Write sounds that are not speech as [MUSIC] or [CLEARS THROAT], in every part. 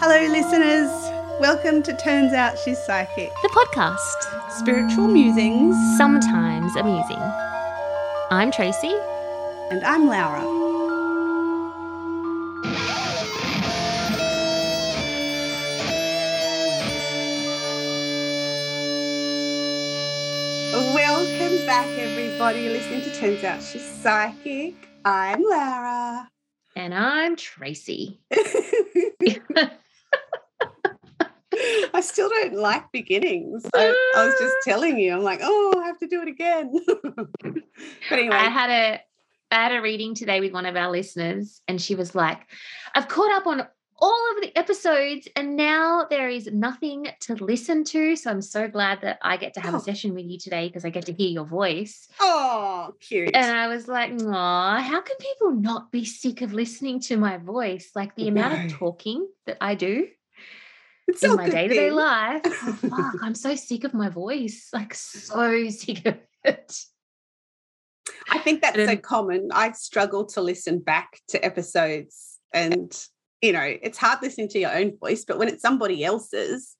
Hello, listeners. Welcome to Turns Out She's Psychic, The podcast, spiritual musings, sometimes amusing. I'm Tracy. and I'm Laura. Everybody. Listening to Turns Out She's Psychic. I'm Laura. And I'm Tracy. [LAUGHS] I still don't like beginnings. I, I was just [LAUGHS] telling you, I'm like, oh, I have to do it again. [LAUGHS] but anyway, I had a I had a reading today with one of our listeners, and she was like, I've caught up on all of the episodes, and now there is nothing to listen to. So I'm so glad that I get to have Oh. a session with you today because I get to hear your voice. oh, cute. And I was like, Aw, how can people not be sick of listening to my voice? Like the amount No. of talking that I do it's in my day to day life. [LAUGHS] Oh, fuck, I'm so sick of my voice. Like so [LAUGHS] sick of it. I think that's so common. I struggle to listen back to episodes and you know, it's hard listening to your own voice, but when it's somebody else's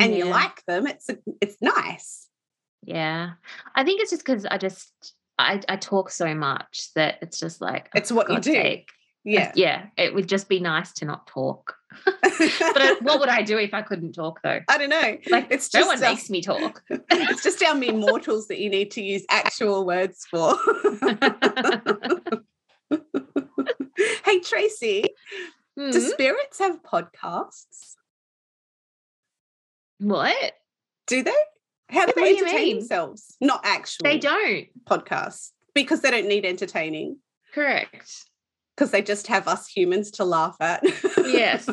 and you like them, it's a, it's nice. Yeah. I think it's just because I just I, I talk so much that it's just like oh, It's what you do. sake. Yeah. Yeah. It would just be nice to not talk. [LAUGHS] But I, what would I do if I couldn't talk though? [LAUGHS] I don't know. Like it's no just one our- makes me talk. [LAUGHS] it's just our mere mortals that you need to use actual words for. hey Tracy, do Hmm? spirits have podcasts? What? Do they? How do What they do entertain themselves? Not actually. They don't. podcasts because they don't need entertaining Correct. because they just have us humans to laugh at. Yes.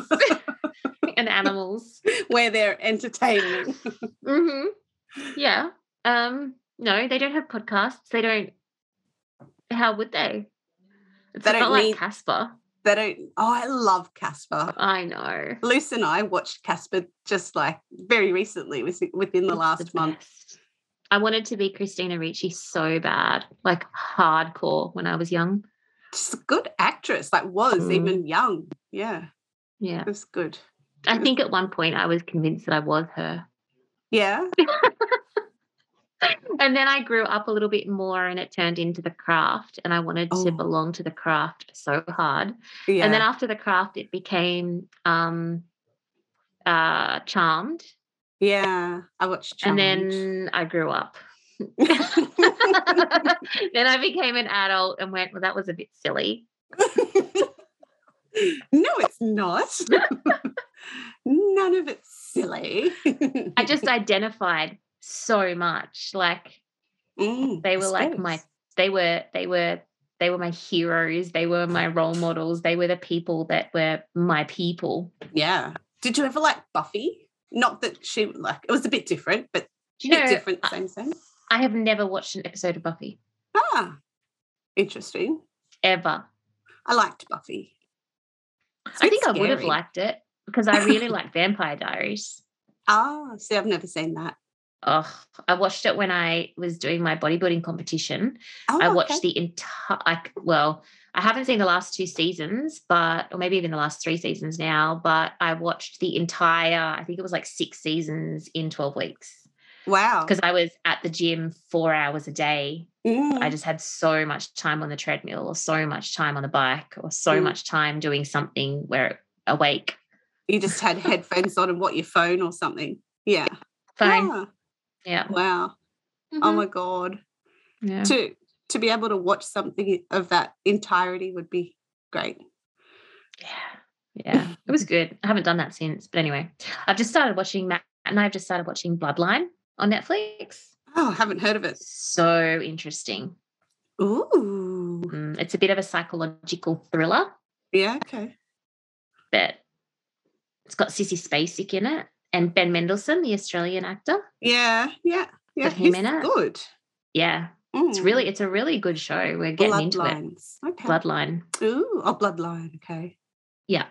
[LAUGHS] and animals. where they're entertaining. hmm Yeah. Um, no, they don't have podcasts. They don't. How would they? It's They not don't like need- Casper. They don't. Oh, I love Casper. I know. Luce and I watched Casper just like very recently, within the last month. I wanted to be Christina Ricci so bad, like hardcore when I was young. She's a good actress, like was Mm. even young. Yeah, Yeah. it was good. I think at one point I was convinced that I was her. Yeah. [LAUGHS] And then I grew up a little bit more and it turned into the craft and I wanted Oh. to belong to the craft so hard. Yeah. And then after the craft it became um uh charmed yeah. I watched Charmed. and then I grew up. [LAUGHS] then I became an adult and went, well, that was a bit silly. [LAUGHS] no, it's not. [LAUGHS] None of it's silly. I just identified so much. Like Mm, they were like my they were they were they were my heroes. They were my role models. They were the people that were my people. Yeah. Did you ever like Buffy? Not that she like it was a bit different, but you know, different, I, same same. I have never watched an episode of Buffy Ah, interesting. ever. I liked Buffy. I a I bit think I would have liked it because I really [LAUGHS] like Vampire Diaries. Ah, see, I've never seen that. Oh, I watched it when I was doing my bodybuilding competition. Oh, I watched okay. the entire, like, well, I haven't seen the last two seasons, but, or maybe even the last three seasons now, but I watched the entire, I think it was like six seasons in 12 weeks Wow. because I was at the gym four hours a day. Mm, I just had so much time on the treadmill or so much time on the bike or so Mm. much time doing something where awake. you just had headphones on and what your phone or something. Yeah. Phone. Ah, Yeah. wow. Oh Mhm. my god. yeah. To to be able to watch something of that entirety would be great. Yeah. Yeah. It was good. I haven't done that since. But anyway, I've just started watching Matt and I've just started watching Bloodline on Netflix. Oh, I haven't heard of it. So interesting. Ooh. Mm, it's a bit of a psychological thriller, Yeah, okay. but it's got Sissy Spacek in it and Ben Mendelsohn, the Australian actor. Yeah, yeah, yeah. Him He's in it? good. Yeah. It's Mm. really, it's a really good show. We're getting into it. Bloodlines. Okay. Bloodline. Ooh, oh, Bloodline. Okay. Yeah.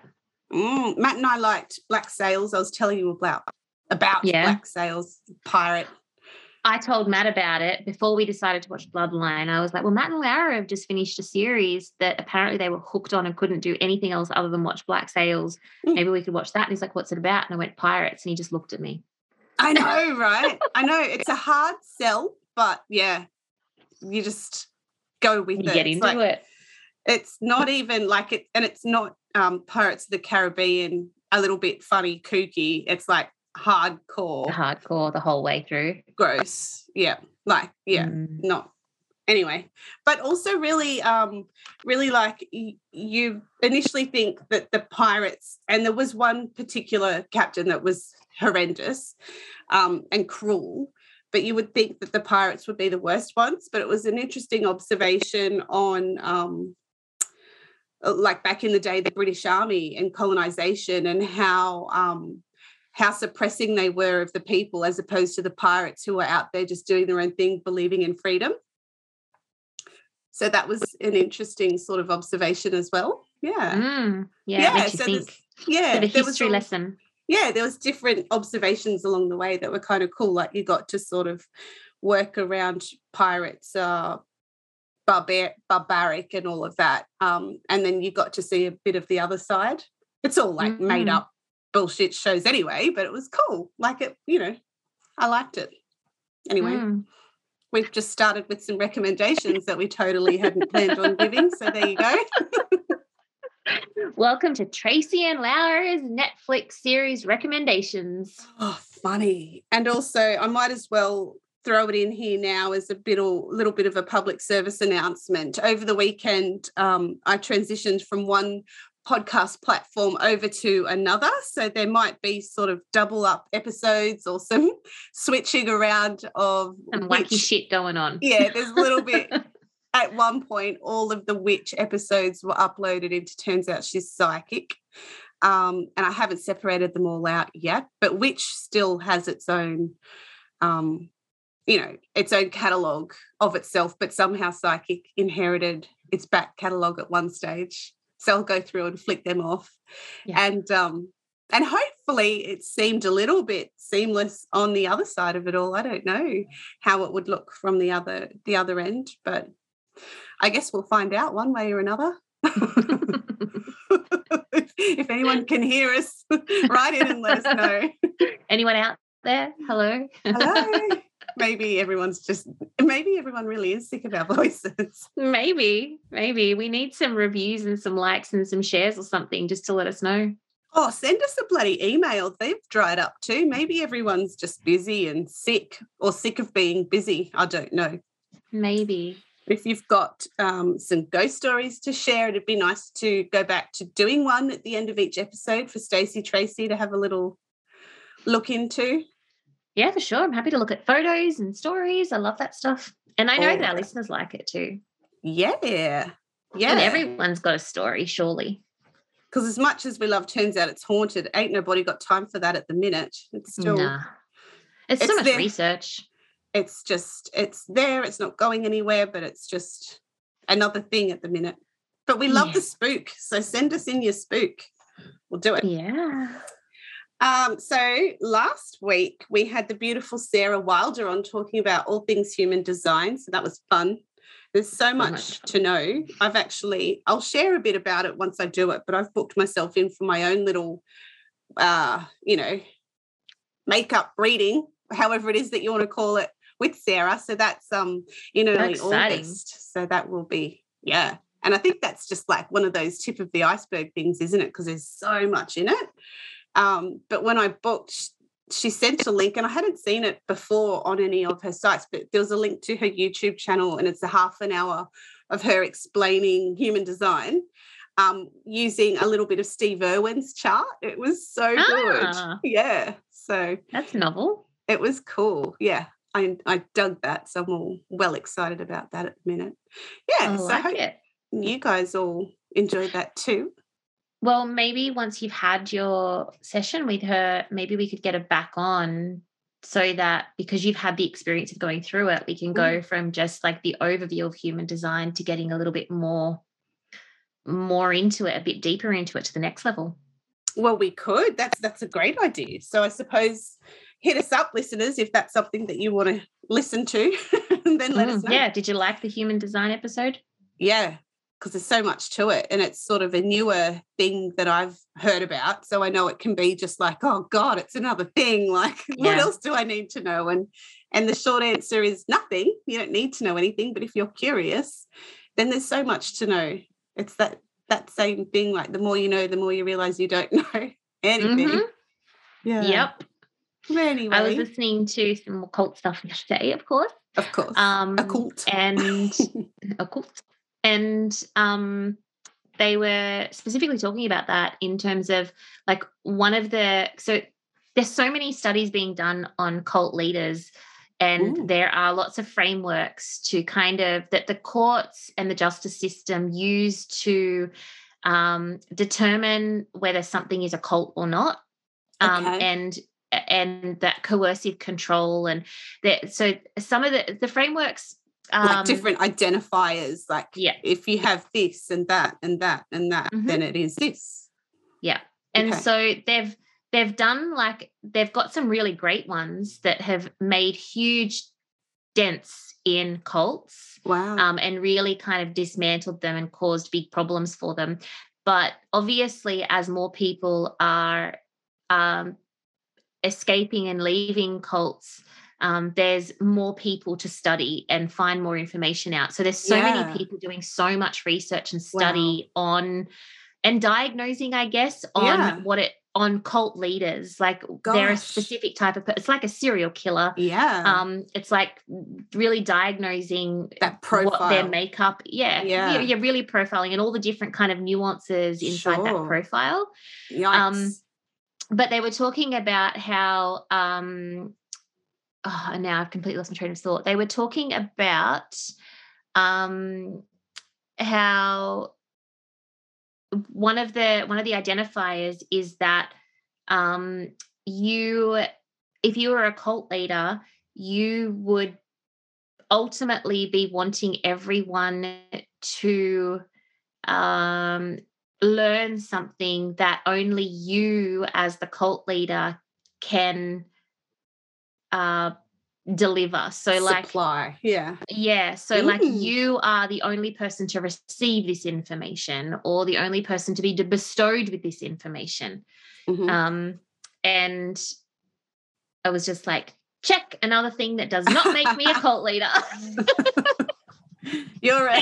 Mm, Matt and I liked Black Sails. I was telling you about about Yeah. Black Sails pirate I told Matt about it before we decided to watch Bloodline. I was like, well, Matt and Laura have just finished a series that apparently they were hooked on and couldn't do anything else other than watch Black Sails. Mm. Maybe we could watch that. And he's like, what's it about? And I went, Pirates. And he just looked at me. I know, [LAUGHS] right? I know it's a hard sell, but yeah, you just go with You it. get It's into like- it. It's not even like it, and it's not um Pirates of the Caribbean, a little bit funny, kooky. It's like hardcore, Hardcore the whole way through. gross. Yeah, like yeah, Mm. not anyway but also really um really like y- you initially think that the pirates and there was one particular captain that was horrendous um and cruel but you would think that the pirates would be the worst ones but it was an interesting observation on um like back in the day the british army and colonization and how um how suppressing they were of the people as opposed to the pirates who were out there just doing their own thing believing in freedom so that was an interesting sort of observation as well yeah Mm. Yeah, Yeah, it makes you so think. yeah Bit of there was history all- lesson. yeah there was different observations along the way that were kind of cool like you got to sort of work around pirates uh barbar- barbaric and all of that um and then you got to see a bit of the other side it's all like made Mhm. up bullshit shows anyway but it was cool like it you know i liked it anyway Mm. we've just started with some recommendations that we totally hadn't planned on giving so there you go [LAUGHS] Welcome to Tracy and Laura's Netflix series recommendations. Oh, funny. And also, I might as well throw it in here now as a bit or little bit of a public service announcement. Over the weekend, um, I transitioned from one podcast platform over to another. So there might be sort of double up episodes or some [LAUGHS] switching around of Some wacky which- shit going on. Yeah, there's a little bit. [LAUGHS] At one point, all of the witch episodes were uploaded into Turns Out She's Psychic. Um, and I haven't separated them all out yet, but Witch still has its own, um, you know, its own catalogue of itself, but somehow Psychic inherited its back catalogue at one stage. So I'll go through and flick them off. Yeah. And um, and hopefully it seemed a little bit seamless on the other side of it all. I don't know how it would look from the other the other end, but I guess we'll find out one way or another. if, [LAUGHS] if anyone can hear us, [LAUGHS] write in and let us know. [LAUGHS] Anyone out there? Hello. Hello. Maybe everyone's just maybe everyone really is sick of our [LAUGHS] voices. maybe, maybe we need some reviews and some likes and some shares or something just to let us know. Oh, send us a bloody email. They've dried up too. Maybe everyone's just busy and sick or sick of being busy. I don't know. Maybe. If you've got um, some ghost stories to share, it'd be nice to go back to doing one at the end of each episode for Stacey Tracy to have a little look into. Yeah, for sure. I'm happy to look at photos and stories. I love that stuff. And I know that our listeners like it too. Yeah. Yeah. And everyone's got a story, surely. Because as much as we love Turns Out It's Haunted, ain't nobody got time for that at the minute. It's still, Nah. It's, so much there. research. it's just, it's there. It's not going anywhere, but it's just another thing at the minute. But we love Yeah. the spook. So send us in your spook. We'll do it. Yeah. Um, so last week we had the beautiful Sarah Wilder on talking about all things human design. So that was fun. There's so much much to know. I've actually, I'll share a bit about it once I do it, but I've booked myself in for my own little, uh, you know, makeup reading, however it is that you want to call it, with Sarah. So that's um in early. August. So that will be, yeah. And I think that's just like one of those tip of the iceberg things, isn't it? Because there's so much in it. Um, but when I booked, she sent a link, and I hadn't seen it before on any of her sites, but there was a link to her YouTube channel, and it's a half an hour of her explaining human design um, using a little bit of Steve Irwin's chart. It was so Ah. good. Yeah. So That's novel. it was cool. Yeah. I, I dug that. So I'm all well excited about that at the minute. Yeah. I so I hope it. you guys all enjoyed that too. Well, maybe once you've had your session with her, maybe we could get her back on so that because you've had the experience of going through it, we can go from just like the overview of human design to getting a little bit more more into it, a bit deeper into it to the next level. Well, we could. That's that's a great idea. So I suppose hit us up, listeners, if that's something that you want to listen to. [LAUGHS] and then let Mm, us know. Yeah. Did you like the human design episode? Yeah, because there's so much to it. And it's sort of a newer thing that I've heard about. So I know it can be just like, oh God, it's another thing. [LAUGHS] Like, what Yeah. else do I need to know? And and the short answer is nothing. You don't need to know anything. But if you're curious, then there's so much to know. It's that that same thing. Like the more you know, the more you realize you don't [LAUGHS] know anything. Mhm. Yeah. Yep. Anyway, I was listening to some more cult stuff yesterday, of course. of course, Um, a cult. and [LAUGHS] a cult. And um, they were specifically talking about that in terms of like one of the so there's so many studies being done on cult leaders and Ooh. there are lots of frameworks to kind of that the courts and the justice system use to um, determine whether something is a cult or not um, Okay. and and that coercive control and that so some of the the frameworks um, like different identifiers. Like yeah if you have this and that and that and that, Mhm. then it is this. yeah and Okay. so they've they've done like they've got some really great ones that have made huge dents in cults Wow. um, and really kind of dismantled them and caused big problems for them. But obviously, as more people are um, escaping and leaving cults, um, there's more people to study and find more information out. So there's so Yeah. many people doing so much research and study on and diagnosing, I guess, on Yeah. what it on cult leaders. Like they're a specific type of. It's like a serial killer yeah. um it's like really diagnosing that what their makeup yeah Yeah. yeah, yeah really profiling and all the different kind of nuances inside that profile Yikes. um, but they were talking about how um oh, and now I've completely lost my train of thought. They were talking about um how one of the one of the identifiers is that um you if you were a cult leader, you would ultimately be wanting everyone to um learn something that only you as the cult leader can uh deliver so like supply. Yeah. yeah so like Mm. you are the only person to receive this information or the only person to be bestowed with this information Mhm. um and i was just like check another thing that does not make me a [LAUGHS] cult leader you're a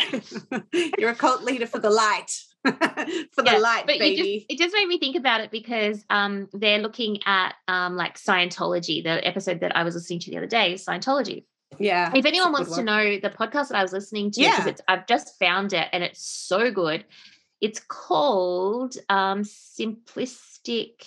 [LAUGHS] you're a cult leader for the light. [LAUGHS] for the light, but baby. just, it just made me think about it because um, they're looking at um, like Scientology, the episode that I was listening to the other day, Scientology. yeah. If anyone wants to know the podcast that I was listening to, Yeah. I've just found it and it's so good. It's called um, Simplistic.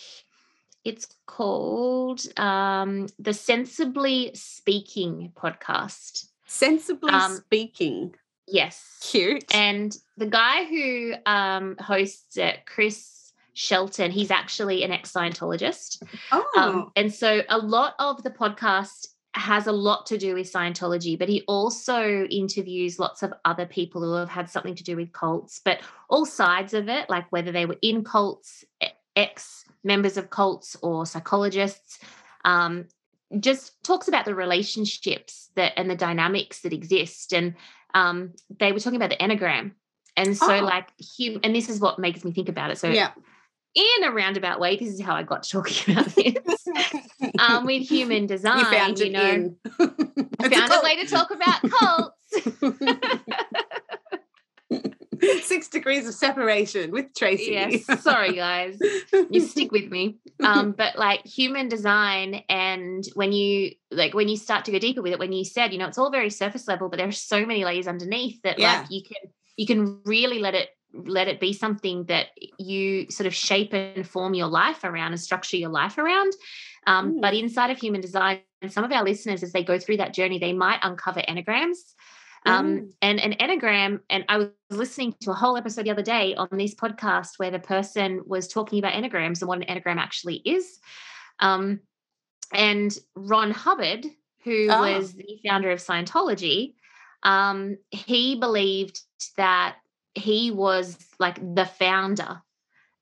It's called um, the Sensibly Speaking podcast. Sensibly um, speaking. Yes. Cute. And the guy who um, hosts it, Chris Shelton, he's actually an ex Scientologist. oh. Um, and so a lot of the podcast has a lot to do with Scientology, but he also interviews lots of other people who have had something to do with cults, but all sides of it, like whether they were in cults, ex members of cults, or psychologists. Um, just talks about the relationships that and the dynamics that exist. And um, they were talking about the Enneagram. And so, Oh. like, hum- and this is what makes me think about it. So, yeah. in a roundabout way, this is how I got to talking [LAUGHS] about this. [LAUGHS] um, with human design, you found you know. [LAUGHS] I found a way to talk about cults. [LAUGHS] Six degrees of separation with Tracy. yes, sorry guys, [LAUGHS] you stick with me. Um, [LAUGHS] but like human design, and when you like when you start to go deeper with it, when you said, you know, it's all very surface level, but there are so many layers underneath that Yeah. like you can you can really let it let it be something that you sort of shape and form your life around and structure your life around. Um, but inside of human design, some of our listeners, as they go through that journey, they might uncover enneagrams. Um, Mm. and an enneagram, and I was listening to a whole episode the other day on this podcast where the person was talking about enneagrams and what an enneagram actually is. Um, and Ron Hubbard, who Oh. was the founder of Scientology, um, he believed that he was like the founder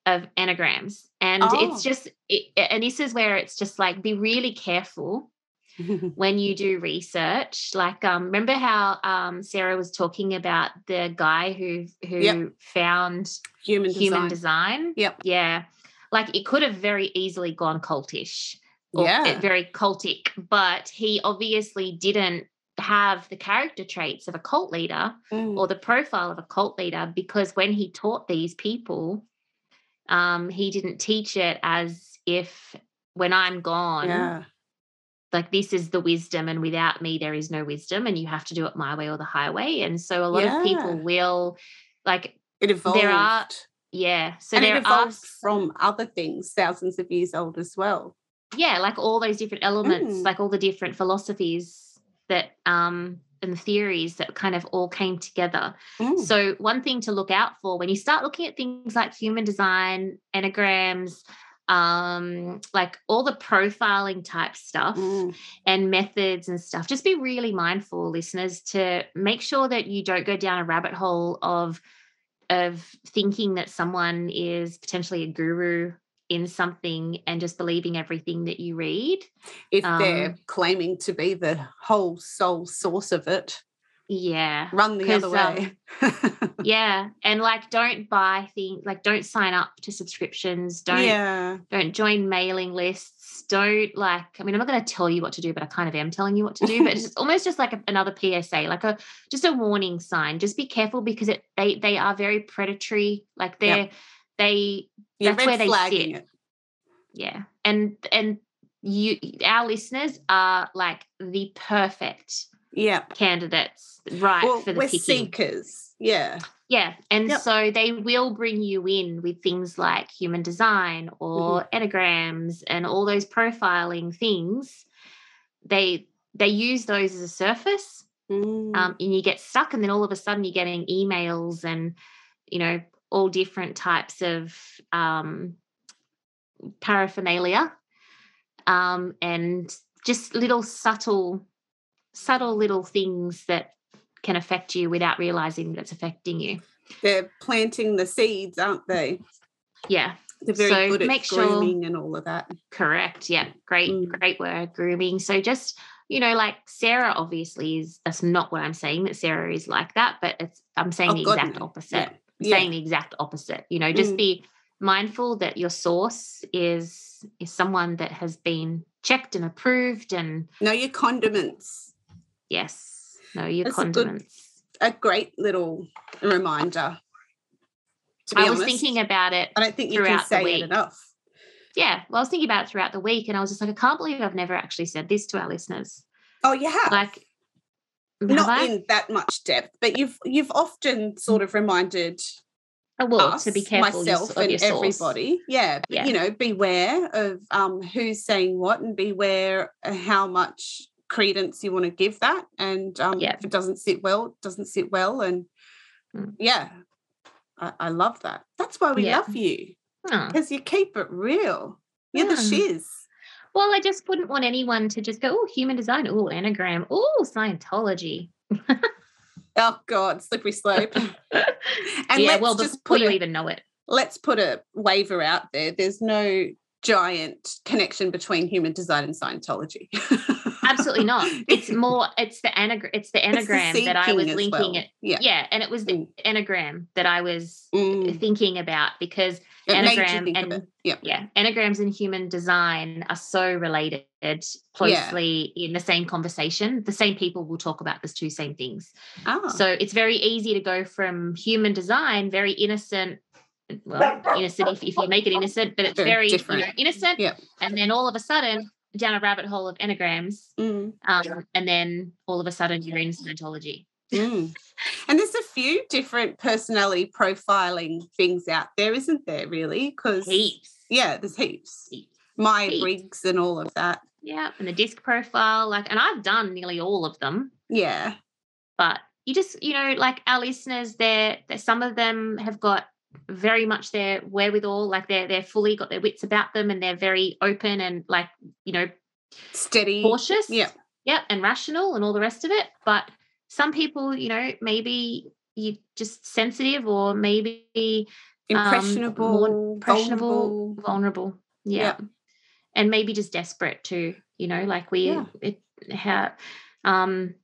of enneagrams. And Oh. it's just, it, and this is where it's just like be really careful [LAUGHS] when you do research. Like, um, remember how um, Sarah was talking about the guy who who Yep. found Human design. human design? Yep. Yeah. Like it could have very easily gone cultish or Yeah. very cultic, but he obviously didn't have the character traits of a cult leader Mm. or the profile of a cult leader because when he taught these people, um, he didn't teach it as if when I'm gone, yeah. Like this is the wisdom, and without me, there is no wisdom, and you have to do it my way or the highway. And so a lot of people will like, It evolved. There are yeah. So and there it evolved are from other things thousands of years old as well. yeah, like all those different elements, Mm. like all the different philosophies that um and theories that kind of all came together. Mm. So one thing to look out for when you start looking at things like human design, enneagrams, um, like all the profiling type stuff Mm. and methods and stuff, just be really mindful, listeners, to make sure that you don't go down a rabbit hole of of thinking that someone is potentially a guru in something and just believing everything that you read. If they're Um, claiming to be the whole sole source of it, Yeah. run the other um, way. [LAUGHS] Yeah. And like don't buy things like don't sign up to subscriptions. Don't yeah. don't join mailing lists. Don't like, I mean, I'm not going to tell you what to do, but I kind of am telling you what to do. But it's [LAUGHS] almost just like a, another PSA, like a just a warning sign. Just be careful because it they they are very predatory. Like they're Yep. they You're That's where they sit. it. yeah. And and you our listeners are like the perfect Yeah. candidates right Well, for the we're picking. seekers. Yeah. Yeah. And Yep. so they will bring you in with things like human design or Mm-hmm. enneagrams and all those profiling things. They they use those as a surface. Mm. Um, and you get stuck, and then all of a sudden you're getting emails and you know, all different types of um paraphernalia. Um, and just little subtle, subtle little things that can affect you without realizing that it's affecting you. They're planting the seeds, aren't they? Yeah, They're very So good at make sure- grooming and all of that. correct. Yeah, great, Mm. great word, grooming. So just you know, like Sarah, obviously is that's not what I'm saying that Sarah is like that, but it's I'm saying Oh, the God, exact no. opposite. Yeah. Yeah. saying the exact opposite. You know, just Mm. be mindful that your source is is someone that has been checked and approved, and Know your condiments. Yes, no, your That's a good. A great little reminder. I was honest. thinking about it I don't think you can say it enough. yeah, well, I was thinking about it throughout the week, and I was just like, I can't believe I've never actually said this to our listeners. Oh, you have. Like, not I? in that much depth, but you've you've often sort of reminded Oh, well, us, to be careful myself, and everybody. Yeah, but Yeah. you know, beware of um, who's saying what, and beware how much credence you want to give that. And um, Yeah. if it doesn't sit well, it doesn't sit well. And Mm. yeah, I, I love that. That's why we Yeah. love you because you keep it real. You're the shiz. Well, I just wouldn't want anyone to just go, oh, human design, oh, enneagram, oh, Scientology. [LAUGHS] Oh God, slippery slope. [LAUGHS] And yeah, let's well, just put you a- even know it. let's put a waiver out there. There's no giant connection between human design and Scientology. [LAUGHS] Absolutely not. [LAUGHS] It's more, it's the enneagram, it's the It's the enneagram that I was linking well. it. Yeah. Yeah, and it was the Mm. enneagram that I was Mm. thinking about because It Enneagram and- Yeah. yeah, enneagrams and human design are so related closely in the same conversation. The same people will talk about the two same things. Ah. So it's very easy to go from human design, very innocent. Well, innocent if, if you make it innocent, but it's Very very, you know, innocent. Yeah. And then all of a sudden, down a rabbit hole of enneagrams, Mm, um, and then all of a sudden you're in Scientology. mm. And there's a few different personality profiling things out there, isn't there, really? Because, Heaps. yeah, there's heaps. Heaps. Myers Heaps. Briggs and all of that. Yeah, and the disc profile, like, and I've done nearly all of them. Yeah. but you just you know like our listeners they're, some of them have got very much their wherewithal like they're they're fully got their wits about them and they're very open and like you know Steady. cautious Yeah. yeah and rational and all the rest of it but some people you know maybe you just sensitive or maybe impressionable, um, more impressionable, vulnerable. vulnerable. Yeah. Yeah. And maybe just desperate too, you know, like we Yeah. it how um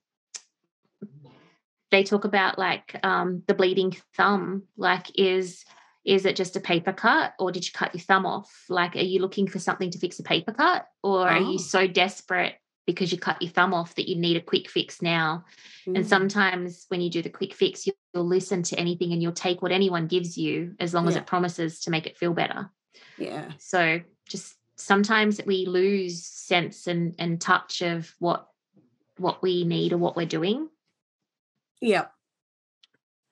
they talk about like um the bleeding thumb, like is is it just a paper cut or did you cut your thumb off? Like are you looking for something to fix a paper cut or are Oh. you so desperate because you cut your thumb off that you need a quick fix now? And Mm. sometimes when you do the quick fix, you'll, you'll listen to anything and you'll take what anyone gives you as long as it promises to make it feel better. yeah. So just sometimes we lose sense and, and touch of what what we need or what we're doing. Yeah.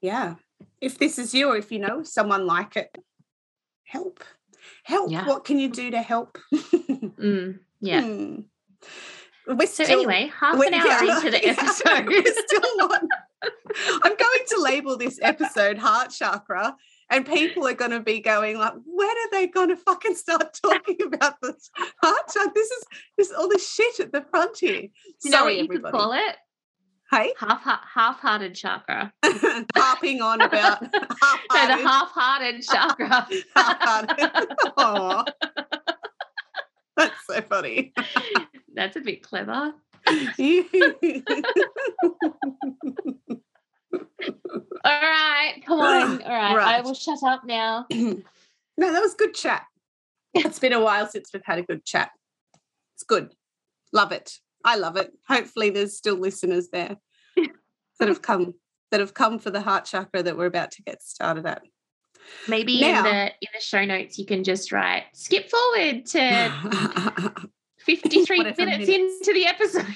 Yeah. If this is you or if you know someone like it, help. Help. Yeah. What can you do to help? Mm, [LAUGHS] yeah. Hmm. We're So still- anyway, half an hour yeah, into the [LAUGHS] yeah, episode. we're still not. I'm going to label this episode heart chakra, and people are going to be going like, "When are they going to fucking start [LAUGHS] talking about this heart chakra? This is this all this shit at the front here." you know Sorry, what you could everybody. call it? Hey, Half half-hearted chakra. [LAUGHS] harping on about [LAUGHS] No, the half-hearted- half-hearted chakra. [LAUGHS] half-hearted. That's so funny. That's a bit clever. All right, come on. All right, I will shut up now. [CLEARS THROAT] no, that was good chat. It's been a while since we've had a good chat. It's good. Love it. I love it. Hopefully there's still listeners there [LAUGHS] that have come that have come for the heart chakra that we're about to get started at. Maybe Now- in the in the show notes you can just write skip forward to [LAUGHS] 53 minutes, minutes. into the episode.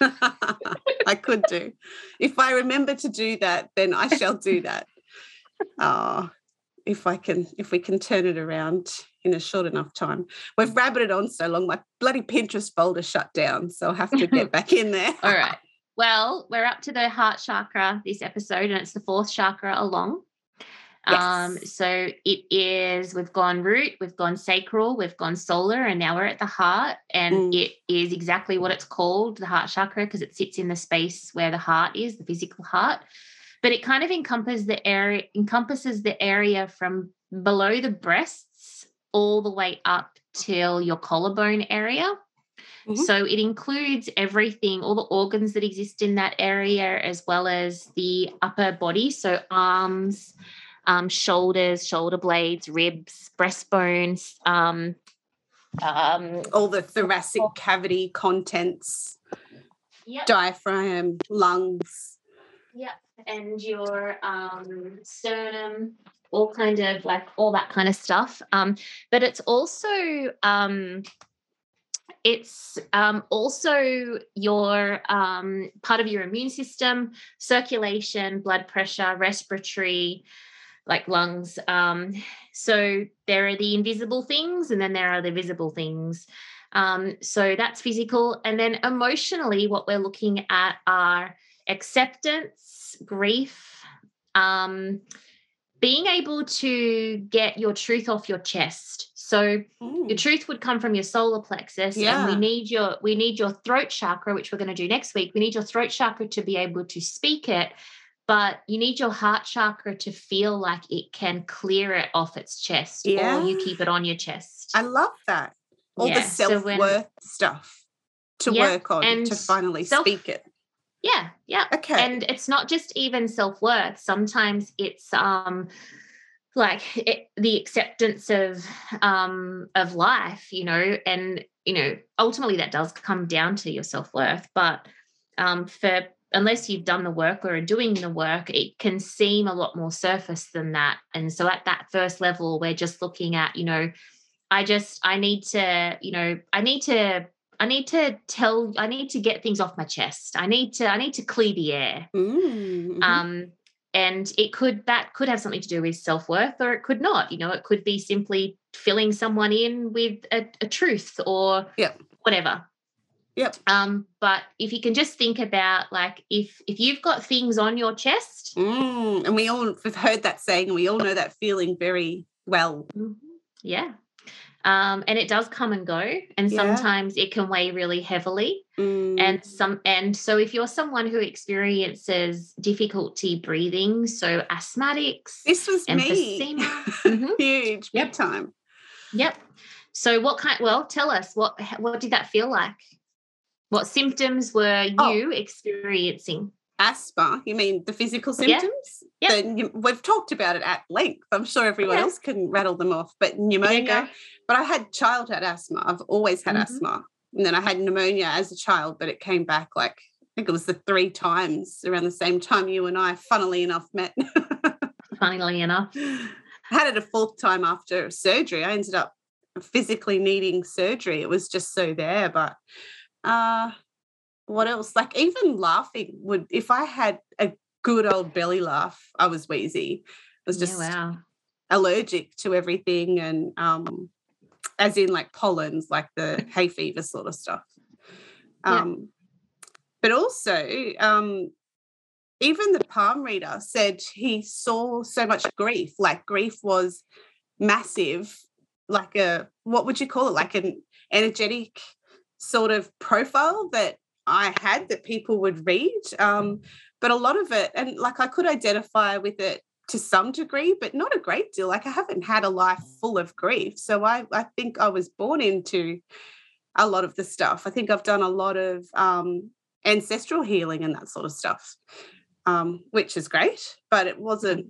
[LAUGHS] I could do. If I remember to do that, then I shall do that. Oh, if I can, if we can turn it around in a short enough time. We've rabbited on so long, my bloody Pinterest folder shut down. So I'll have to get [LAUGHS] back in there. All right. Well, we're up to the heart chakra this episode, and it's the fourth chakra along. Um, so it is we've gone root, we've gone sacral, we've gone solar, and now we're at the heart, and Mm. it is exactly what it's called, the heart chakra, because it sits in the space where the heart is, the physical heart. But it kind of encompasses the area, encompasses the area from below the breasts all the way up till your collarbone area. Mhm. So it includes everything, all the organs that exist in that area, as well as the upper body. So arms, um, shoulders, shoulder blades, ribs, breastbones, um, um, All the thoracic cavity contents, yep, diaphragm, lungs. yep, and your um, sternum, all kind of like all that kind of stuff. Um, but it's also um, it's um, also your um, part of your immune system, circulation, blood pressure, respiratory, like lungs. Um, so there are the invisible things, and then there are the visible things. Um, so that's physical. And then emotionally, what we're looking at are acceptance, grief, um, being able to get your truth off your chest. So your Mm. truth would come from your solar plexus and we need your we need your throat chakra which we're going to do next week we need your throat chakra to be able to speak it but you need your heart chakra to feel like it can clear it off its chest Yeah. or you keep it on your chest I love that. All Yeah, the self worth stuff to Yeah, work on and to finally self- speak it. Yeah yeah. Okay. and it's not just even self-worth. Sometimes it's um like it, the acceptance of um of life you know and you know ultimately that does come down to your self-worth. But um for unless you've done the work or are doing the work it can seem a lot more surface than that. And so at that first level we're just looking at you know i just i need to you know i need to I need to tell I need to get things off my chest. I need to I need to clear the air. Mm, mhm. Um and it could that could have something to do with self-worth or it could not. You know, it could be simply filling someone in with a, a truth or Yep. whatever. Yep. Um, but if you can just think about like if if you've got things on your chest, Mm, and we all have heard that saying, and we all know that feeling very well. Mhm. Yeah. Um, and it does come and go, and Yeah. sometimes it can weigh really heavily. Mm, And some, and so if you're someone who experiences difficulty breathing, so asthmatics, this was me. [LAUGHS] Mhm. Huge, big Yep. time. Yep. So what kind well, tell us what what did that feel like? What symptoms were Oh. you experiencing? Asthma, you mean the physical Yeah. symptoms? Yep. Then you, we've talked about it at length. I'm sure everyone Yeah. else can rattle them off. But pneumonia, but I had childhood asthma. I've always had Mhm. asthma. And then I had pneumonia as a child, but it came back like I think it was the three times around the same time you and I, funnily enough, met. [LAUGHS] Funnily enough. I had it a fourth time after surgery. I ended up physically needing surgery. It was just so there. But uh what else? Like even laughing would if I had a good old belly laugh, I was wheezy. I was Yeah, just wow. allergic to everything and um as in like pollens, like the [LAUGHS] hay fever sort of stuff. Yeah. Um but also um even the palm reader said he saw so much grief like grief was massive like a what would you call it like an energetic sort of profile that i had that people would read um but a lot of it and like i could identify with it to some degree but not a great deal like i haven't had a life full of grief so i i think i was born into a lot of the stuff i think i've done a lot of um ancestral healing and that sort of stuff um, which is great, but it wasn't,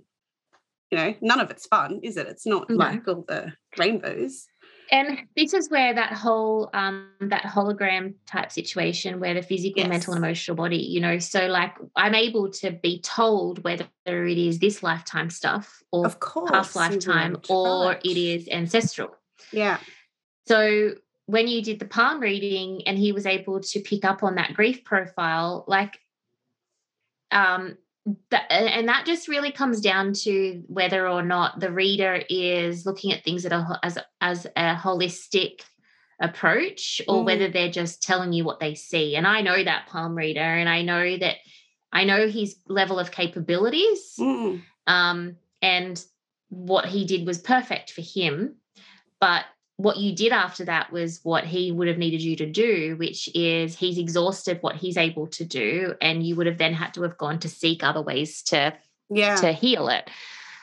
you know, none of it's fun, is it? It's not No. like all the rainbows. And this is where that whole um that hologram type situation where the physical, mental, and emotional body, you know, so like I'm able to be told whether it is this lifetime stuff or Of course. past lifetime or right. it is ancestral. Yeah. So when you did the palm reading and he was able to pick up on that grief profile, like um that, and that just really comes down to whether or not the reader is looking at things at a, as as a holistic approach or Mm. whether they're just telling you what they see and i know that palm reader and i know that i know his level of capabilities Mm. um, and what he did was perfect for him. But what you did after that was what he would have needed you to do, which is he's exhausted what he's able to do, and you would have then had to have gone to seek other ways to Yeah. to heal it.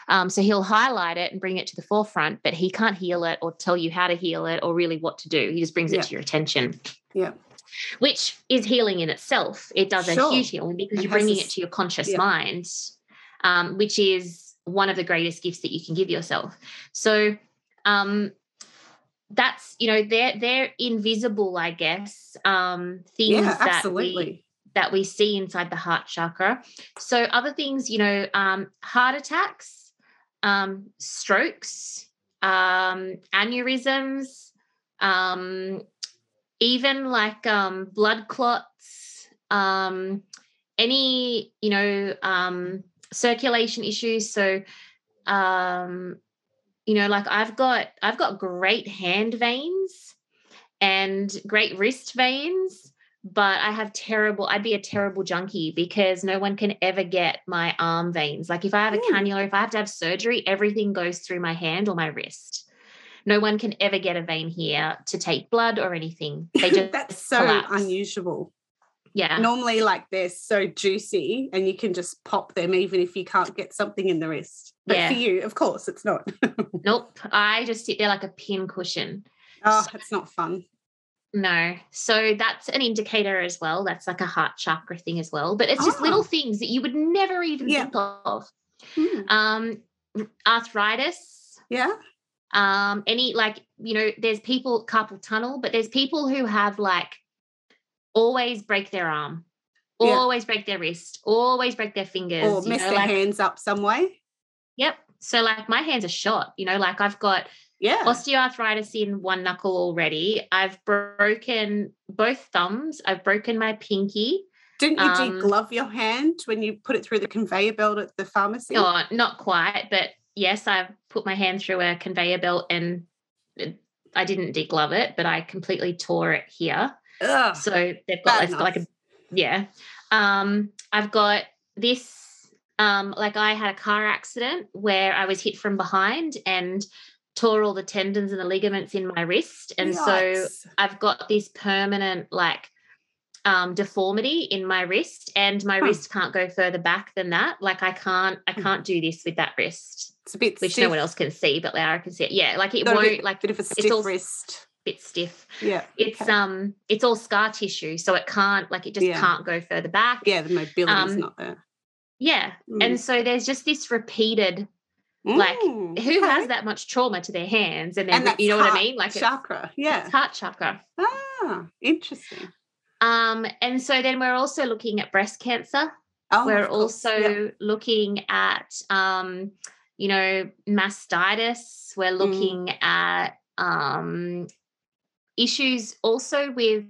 Um, so he'll highlight it and bring it to the forefront, but he can't heal it or tell you how to heal it or really what to do. He just brings Yeah. it to your attention. Yeah. Which is healing in itself. It does Sure. a huge healing because It you're bringing it to your conscious yeah. mind, um, which is one of the greatest gifts that you can give yourself. So um, that's you know they're they're invisible, I guess. Um, things Yeah, that we that we see inside the heart chakra. So other things, you know, um, heart attacks, um, strokes, um, aneurysms, um, even like um, blood clots, um, any, you know, um, circulation issues. So, um, you know, like I've got I've got great hand veins and great wrist veins but I have terrible, I'd be a terrible junkie because no one can ever get my arm veins. Like if I have a Hmm. cannula, if I have to have surgery, everything goes through my hand or my wrist. No one can ever get a vein here to take blood or anything. They [LAUGHS] just That's so collapse. unusual. Yeah. Normally, like they're so juicy and you can just pop them even if you can't get something in the wrist. But Yeah. for you, of course, it's not. [LAUGHS] Nope. I just sit there like a pin cushion. oh, it's not fun. No. So that's an indicator as well. That's like a heart chakra thing as well. But it's just Ah. little things that you would never even Yeah. think of. Hmm. Um, arthritis, Yeah. um any like you know there's people carpal tunnel but there's people who have like always break their arm Yeah. always break their wrist always break their fingers Or you mess know, their like, hands up some way. Yep so like my hands are shot you know like i've got Yeah. osteoarthritis in one knuckle already i've broken both thumbs i've broken my pinky Didn't you um, deglove your hand when you put it through the conveyor belt at the pharmacy? oh not quite but yes i've put my hand through a conveyor belt and i didn't deglove it but i completely tore it here Ugh. So they've got it's like a yeah. Um, I've got this. Um, like I had a car accident where I was hit from behind and tore all the tendons and the ligaments in my wrist. And so I've got this permanent like um deformity in my wrist and my Huh. wrist can't go further back than that. Like I can't I Hmm. can't do this with that wrist, it's a bit which stiff. no one else can see, but Laura can see it. Yeah, like it Got won't bit, like bit of a it's stiff all wrist. bit stiff. Yeah. It's okay. um it's all scar tissue, so it can't like it just Yeah. can't go further back. yeah, the mobility's um, not there. Yeah. Mm. And so there's just this repeated like, Mm, who okay. has that much trauma to their hands and then you know what I mean? Like it's, chakra. Yeah. it's heart chakra. Ah, interesting. Um, and so then we're also looking at breast cancer. Oh, we're also yeah. looking at um, you know, mastitis. We're Mm. looking at um issues also with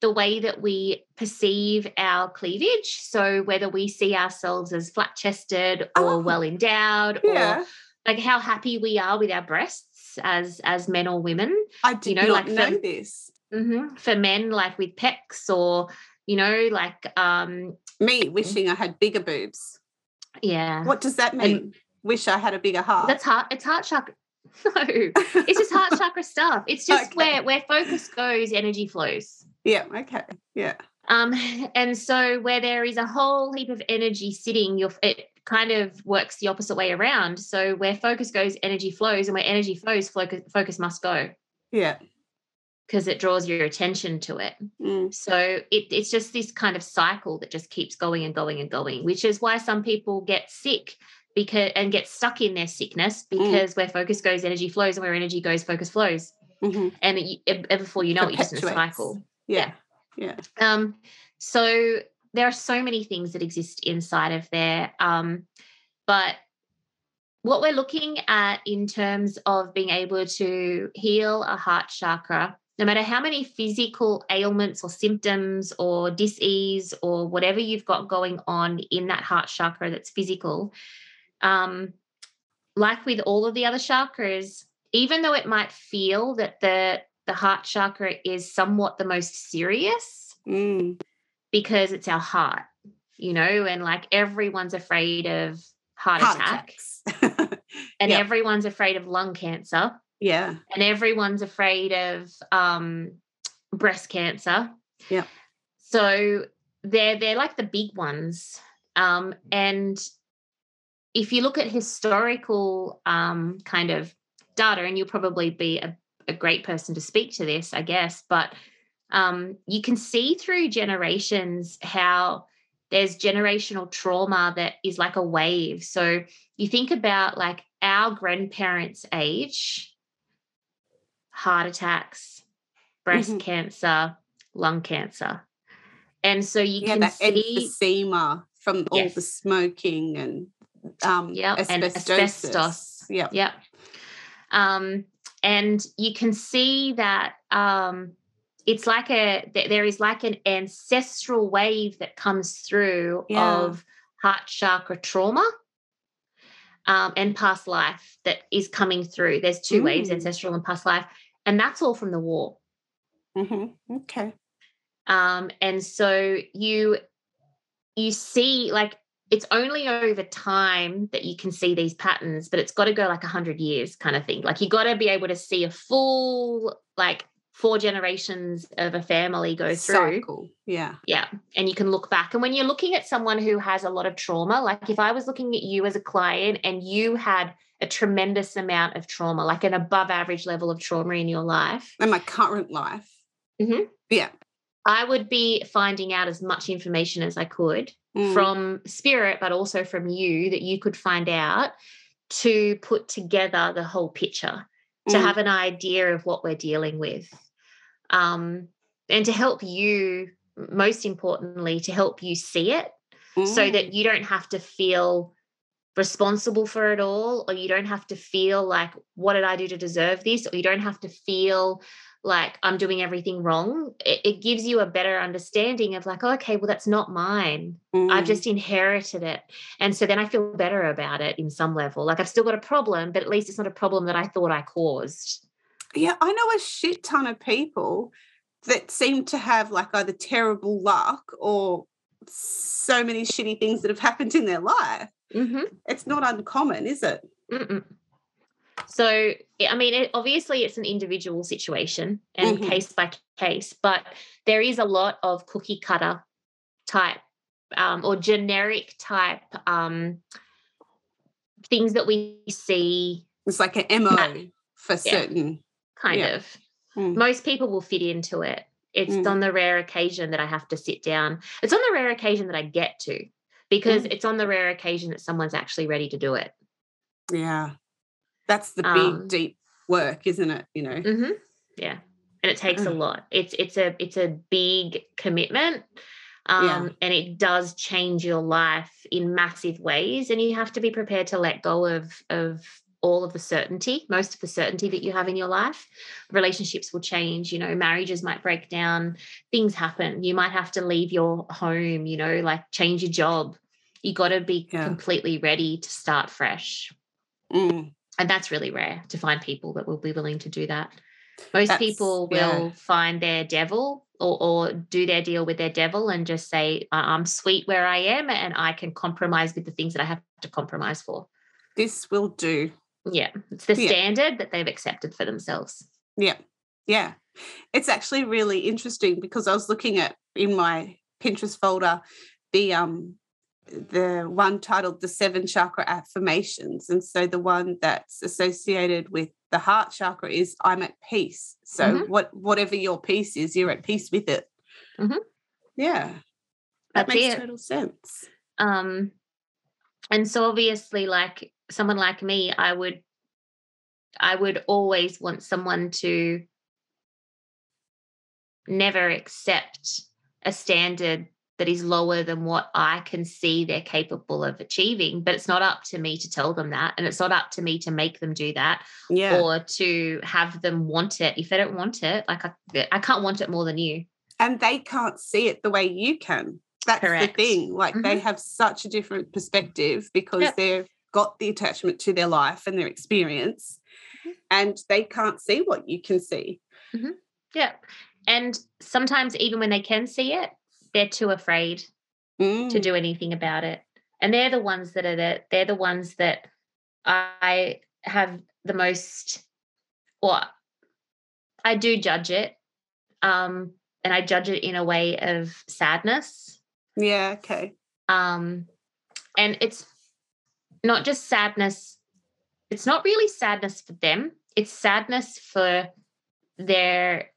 the way that we perceive our cleavage. So whether we see ourselves as flat chested or Oh, well endowed yeah. or like how happy we are with our breasts as as men or women. I did know, not like know for- this. hmm For men, like with pecs or you know, like um, Me wishing I had bigger boobs. yeah, What does that mean? Wish I had a bigger heart. that's heart. It's heart chakra. [LAUGHS] No, it's just heart [LAUGHS] chakra stuff. It's just Okay. where where focus goes, energy flows. Yeah. Okay. Yeah. Um, and so where there is a whole heap of energy sitting, your it kind of works the opposite way around. So where focus goes, energy flows, and where energy flows, focus focus must go Yeah. because it draws your attention to it. Mm. So it, it's just this kind of cycle that just keeps going and going and going, which is why some people get sick because and get stuck in their sickness Mm. because where focus goes, energy flows, and where energy goes, focus flows. Mhm. And it, it- before you know it, you're just in a cycle. Yeah. Yeah. Um, so there are so many things that exist inside of there. Um, but what we're looking at in terms of being able to heal a heart chakra, no matter how many physical ailments or symptoms or dis-ease or whatever you've got going on in that heart chakra that's physical, um, like with all of the other chakras, even though it might feel that the the heart chakra is somewhat the most serious Mm. because it's our heart, you know, and like everyone's afraid of heart, Heart attack attacks. [LAUGHS] and Yep. everyone's afraid of lung cancer yeah. and everyone's afraid of um, breast cancer. Yeah. So they're they're like the big ones. Um, and if you look at historical um, kind of data, and you'll probably be a, a great person to speak to this, I guess, but um, you can see through generations how there's generational trauma that is like a wave. So you think about like our grandparents' age, heart attacks, breast Mhm. cancer, lung cancer. And so you Yeah. can That see emphysema from all the smoking and um, Yep, and asbestos. Yeah. Yep. Um, and you can see that um, it's like a th- there is like an ancestral wave that comes through Yeah. of heart chakra trauma um, and past life that is coming through. There's two waves, Mm. ancestral and past life, and that's all from the war. hmm Okay. um and so you you see like it's only over time that you can see these patterns but it's got to go like 100 years kind of thing like you got to be able to see a full like four generations of a family go through Cycle. Yeah. yeah and you can look back and when you're looking at someone who has a lot of trauma like if i was looking at you as a client and you had a tremendous amount of trauma like an above average level of trauma in your life And my current life. Mhm. Yeah. I would be finding out as much information as I could Mm. from spirit, but also from you that you could find out to put together the whole picture, to Mm. have an idea of what we're dealing with. Um, and to help you, most importantly, to help you see it so Mm. that you don't have to feel responsible for it all, or you don't have to feel like, what did I do to deserve this? Or you don't have to feel like I'm doing everything wrong. It, it gives you a better understanding of like, oh, okay, well, that's not mine. I've Mm. just inherited it. And so then I feel better about it in some level. Like I've still got a problem, but at least it's not a problem that I thought I caused. Yeah, I know a shit ton of people that seem to have like either terrible luck or so many shitty things that have happened in their life. Mm-hmm. It's not uncommon, is it? Mm-mm. So, I mean, it, obviously, it's an individual situation and Mhm. case by case, but there is a lot of cookie cutter type um, or generic type um, things that we see, It's like an MO for certain. kind Yeah. of. Mm. Most people will fit into it. It's Mm. on the rare occasion that I have to sit down. It's on the rare occasion that I get to because Mm. it's on the rare occasion that someone's actually ready to do it. Yeah. That's the big, Um, deep work, isn't it? You know? hmm Yeah, and it takes a Mm. lot. It's it's a it's a big commitment, um, Yeah. and it does change your life in massive ways. And you have to be prepared to let go of of all of the certainty, most of the certainty that you have in your life. Relationships will change. You know, marriages might break down. Things happen. You might have to leave your home. You know, like change your job. You got to be Yeah. completely ready to start fresh Mm. And that's really rare to find people that will be willing to do that most That's- people yeah. will find their devil or, or do their deal with their devil and just say "I- i'm sweet where i am and i can compromise with the things that i have to compromise for This will do. yeah it's the Yeah. standard that they've accepted for themselves Yeah. Yeah. It's actually really interesting because I was looking at in my Pinterest folder the um the one titled the seven chakra affirmations and so the one that's associated with the heart chakra is i'm at peace so Mhm. what whatever your peace is you're at peace with it Mhm. yeah that That's makes it. total sense um and so obviously like someone like me i would i would always want someone to never accept a standard that is lower than what i can see they're capable of achieving but it's not up to me to tell them that and it's not up to me to make them do that yeah. or to have them want it. If they don't want it like i, I can't want it more than you. And they can't see it the way you can. That's Correct. the thing like they have such a different perspective because Yep. they've got the attachment to their life and their experience Mhm. and they can't see what you can see. Yeah and sometimes even when they can see it they're too afraid to Mm, do anything about it. And they're the ones that are the they're the ones that I have the most or I do judge it. Um and I judge it in a way of sadness. yeah okay Um and it's not just sadness it's not really sadness for them. It's sadness for their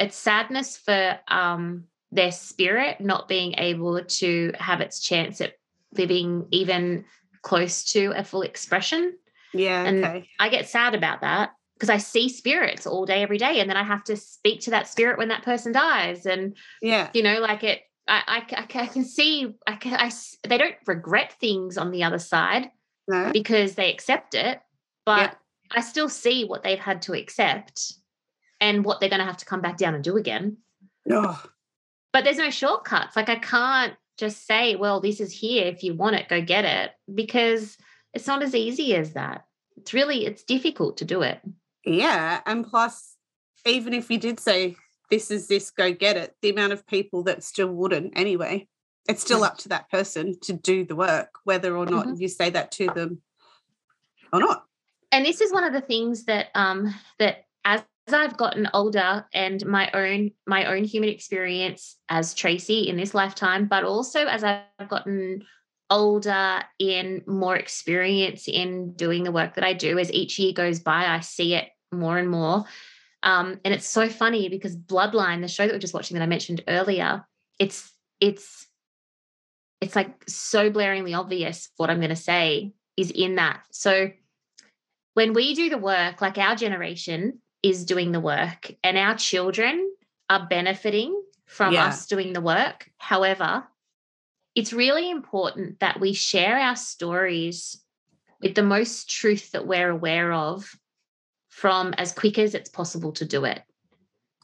it's sadness for um their spirit not being able to have its chance at living even close to a full expression. yeah And- okay I get sad about that because I see spirits all day, every day, and then I have to speak to that spirit when that person dies. And yeah you know, like it, I, I, I can see, I can, I, they don't regret things on the other side no because they accept it, but Yeah. I still see what they've had to accept and what they're going to have to come back down and do again oh, but there's no shortcuts. Like I can't just say, well, this is here. If you want it, go get it. Because it's not as easy as that. It's really, it's difficult to do it. yeah and plus even if you did say this is this go get it the amount of people that still wouldn't anyway it's still up to that person to do the work whether or not Mhm. you say that to them or not And this is one of the things that um that as I've gotten older and my own my own human experience as Tracy in this lifetime, but also as I've gotten older in more experience in doing the work that I do, as each year goes by, I see it more and more. Um, and it's so funny because Bloodline, the show that we're just watching that I mentioned earlier, it's it's it's like so blaringly obvious what I'm going to say is in that. So when we do the work, like our generation is doing the work, and our children are benefiting from Yeah. us doing the work. However, it's really important that we share our stories with the most truth that we're aware of from as quick as it's possible to do it.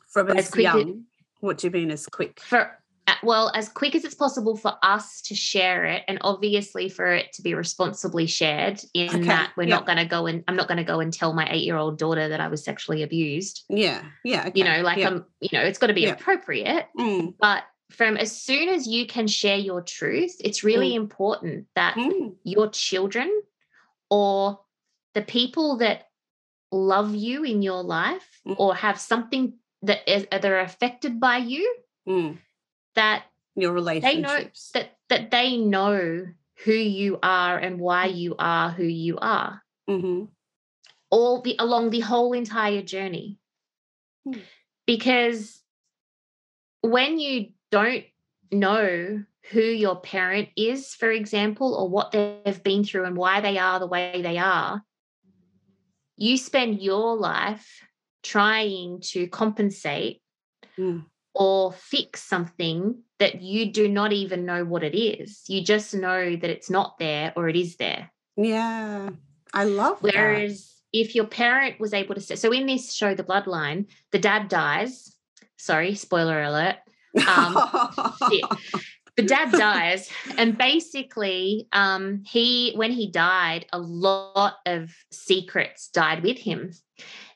from As as quick as- young what do you mean as quick For well, as quick as it's possible for us to share it, and obviously for it to be responsibly shared. In Okay, that we're yeah. not going to go and I'm not going to go and tell my eight year old daughter that I was sexually abused. yeah yeah You know, like yeah. I'm, you know, it's got to be Yeah. appropriate. Mm, But from as soon as you can share your truth, it's really important that mm, your children or the people that love you in your life Mm. or have something that is that are affected by you Mm. That Your they know that that they know who you are and why you are who you are hmm all the along the whole entire journey Hmm. because when you don't know who your parent is for example or what they've been through and why they are the way they are you spend your life trying to compensate Mm. Or fix something that you do not even know what it is you just know that it's not there or it is there Yeah. I love that. Whereas if your parent was able to say, so in this show, The Bloodline, the dad dies. Sorry, spoiler alert. um, [LAUGHS] shit. The dad dies, and basically, um, he when he died, a lot of secrets died with him,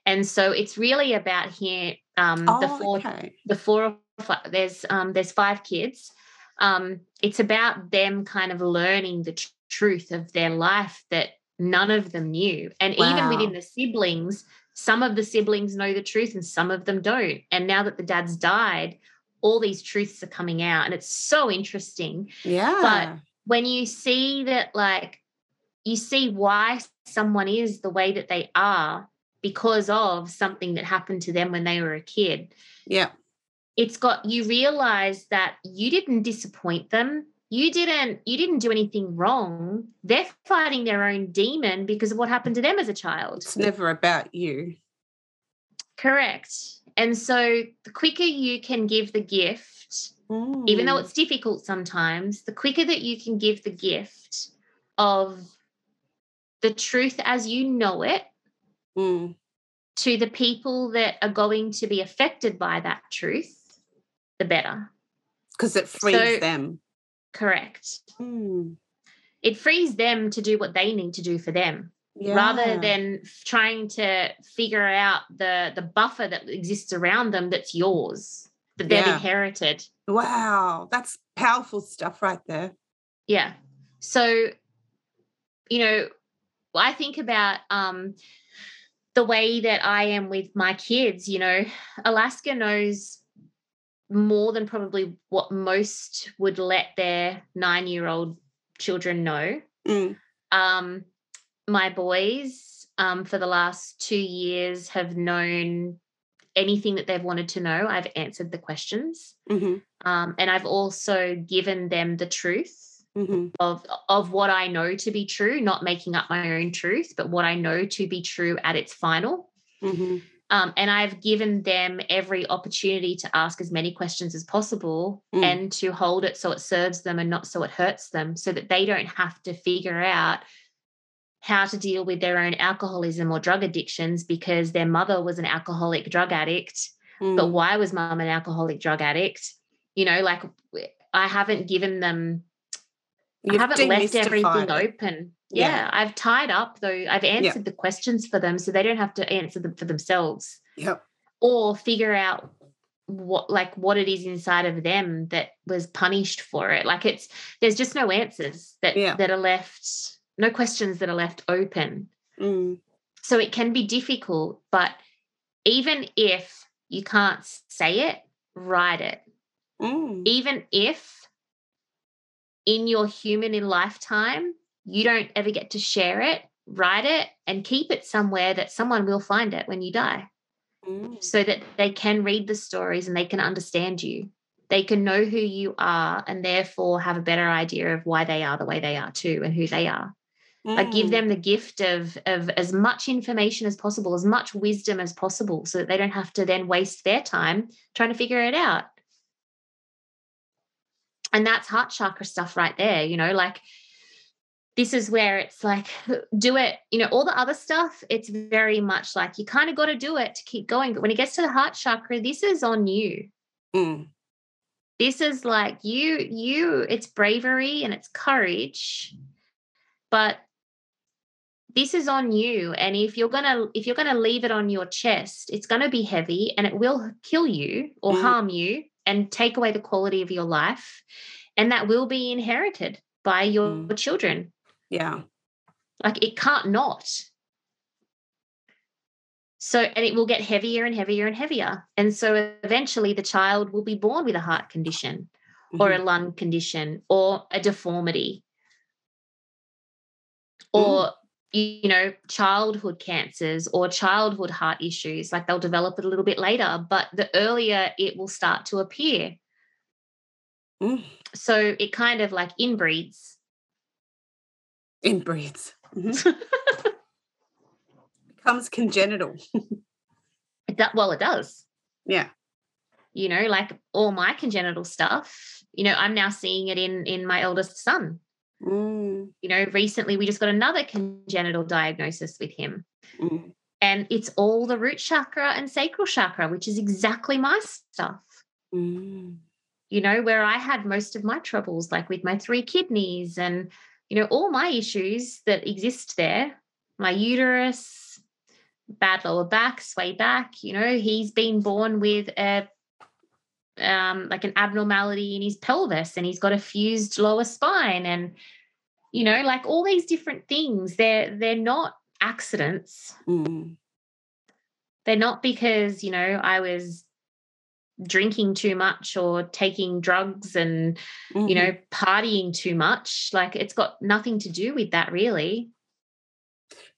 and so it's really about here Um, the oh, four okay. the four or five, there's um there's five kids. Um it's about them kind of learning the tr- truth of their life that none of them knew. And even within the siblings some of the siblings know the truth and some of them don't. And now that the dad's died all these truths are coming out and it's so interesting. Yeah. But when you see that like you see why someone is the way that they are because of something that happened to them when they were a kid yeah. it's got you realize that you didn't disappoint them you didn't you didn't do anything wrong they're fighting their own demon because of what happened to them as a child It's never about you. correct and so the quicker you can give the gift even though Mm. it's difficult sometimes the quicker that you can give the gift of the truth as you know it Mm. to the people that are going to be affected by that truth the better because it frees So- them. correct Mm. it frees them to do what they need to do for them Yeah. rather than trying to figure out the the buffer that exists around them that's yours that they've Yeah. inherited Wow, that's powerful stuff right there. yeah so you know i think about um the way that i am with my kids you know alaska knows more than probably what most would let their nine year old children know Mm. um, my boys um, for the last two years have known anything that they've wanted to know. I've answered the questions, hmm um, and I've also given them the truth hmm of of what I know to be true, not making up my own truth, but what I know to be true at its final. hmm Um, and I've given them every opportunity to ask as many questions as possible Mm. and to hold it so it serves them and not so it hurts them, so that they don't have to figure out how to deal with their own alcoholism or drug addictions because their mother was an alcoholic drug addict. But Mm. why was mom an alcoholic drug addict? You know, like I haven't given them I You've haven't left everything open. Yeah. Yeah. I've tied up though. I've answered the questions for them so they don't have to answer them for themselves Yep. or figure out what like what it is inside of them that was punished for it. Like it's there's just no answers that Yeah. that are left, no questions that are left open. Mm. So it can be difficult, but even if you can't say it, write it Mm. even if in your human in lifetime you don't ever get to share it write it and keep it somewhere that someone will find it when you die Mm. so that they can read the stories and they can understand you they can know who you are and therefore have a better idea of why they are the way they are too and who they are like give Mm. them the gift of of as much information as possible as much wisdom as possible so that they don't have to then waste their time trying to figure it out and that's heart chakra stuff right there you know like this is where it's like do it you know all the other stuff it's very much like you kind of got to do it to keep going but when it gets to the heart chakra this is on you Mm. this is like you you it's bravery and it's courage but this is on you and if you're going to if you're going to leave it on your chest it's going to be heavy and it will kill you or Mm. harm you and take away the quality of your life and that will be inherited by your Mm. children Yeah. like it can't not So, and it will get heavier and heavier and heavier. And so eventually the child will be born with a heart condition mm-hmm. or a lung condition or a deformity or mm. You know childhood cancers or childhood heart issues like they'll develop it a little bit later but the earlier it will start to appear. Mm. so it kind of like inbreeds. Inbreeds. Mm-hmm. [LAUGHS] becomes congenital. [LAUGHS] It do, well it does. Yeah. You know like all my congenital stuff you know i'm now seeing it in in my eldest son Mm. You know, recently we just got another congenital diagnosis with him. Mm. And it's all the root chakra and sacral chakra, which is exactly my stuff. Mm. You know, where I had most of my troubles, like with my three kidneys and, you know, all my issues that exist there, my uterus, bad lower back, sway back, you know, he's been born with a um, like an abnormality in his pelvis and he's got a fused lower spine and you know like all these different things they're they're not accidents mm. they're not because you know i was drinking too much or taking drugs and mm-hmm. you know mm-hmm. partying too much like it's got nothing to do with that really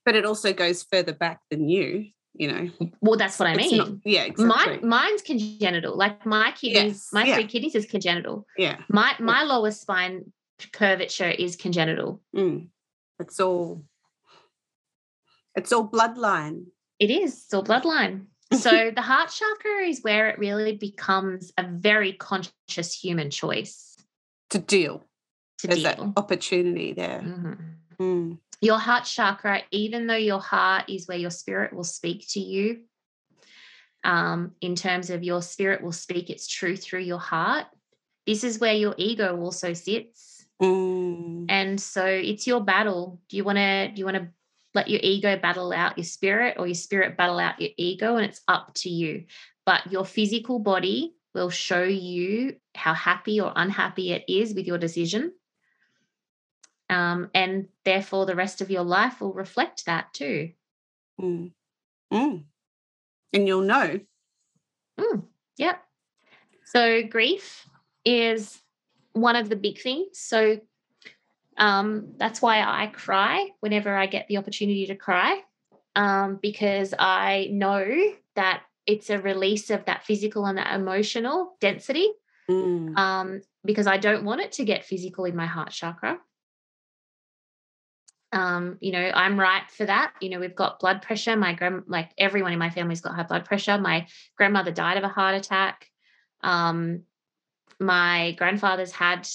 but it also goes further back than you you know. Well, that's what I mean. Not, yeah, exactly. Mine, mine's congenital. Like my kidneys, yes, my yeah. three kidneys is congenital. Yeah. My my yeah. lower spine curvature is congenital. Mm. It's all. It's all bloodline. It is. It's all bloodline. [LAUGHS] So the heart chakra is where it really becomes a very conscious human choice to deal. To There's deal. that opportunity there. Mm-hmm. Mm your heart chakra, even though your heart is where your spirit will speak to you, um, in terms of your spirit will speak its truth through your heart, this is where your ego also sits. Mm. And so it's your battle. Do you want to do you want to let your ego battle out your spirit or your spirit battle out your ego and it's up to you. But your physical body will show you how happy or unhappy it is with your decision. Um, and therefore, the rest of your life will reflect that too. Mm. Mm. And you'll know. Mm. Yep. So, grief is one of the big things. So, um, that's why I cry whenever I get the opportunity to cry, um, because I know that it's a release of that physical and that emotional density. Mm. Um, because I don't want it to get physical in my heart chakra um, you know, I'm right for that. You know, we've got blood pressure. My grand, like everyone in my family's got high blood pressure. My grandmother died of a heart attack. Um, my grandfather's had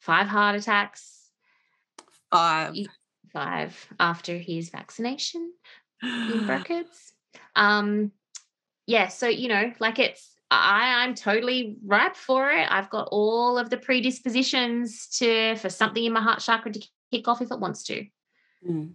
five heart attacks. Five. Five after his vaccination in [GASPS] brackets. Um, yeah, so you know, like it's I, I'm totally ripe for it. I've got all of the predispositions to for something in my heart chakra to kick off if it wants to. Mm.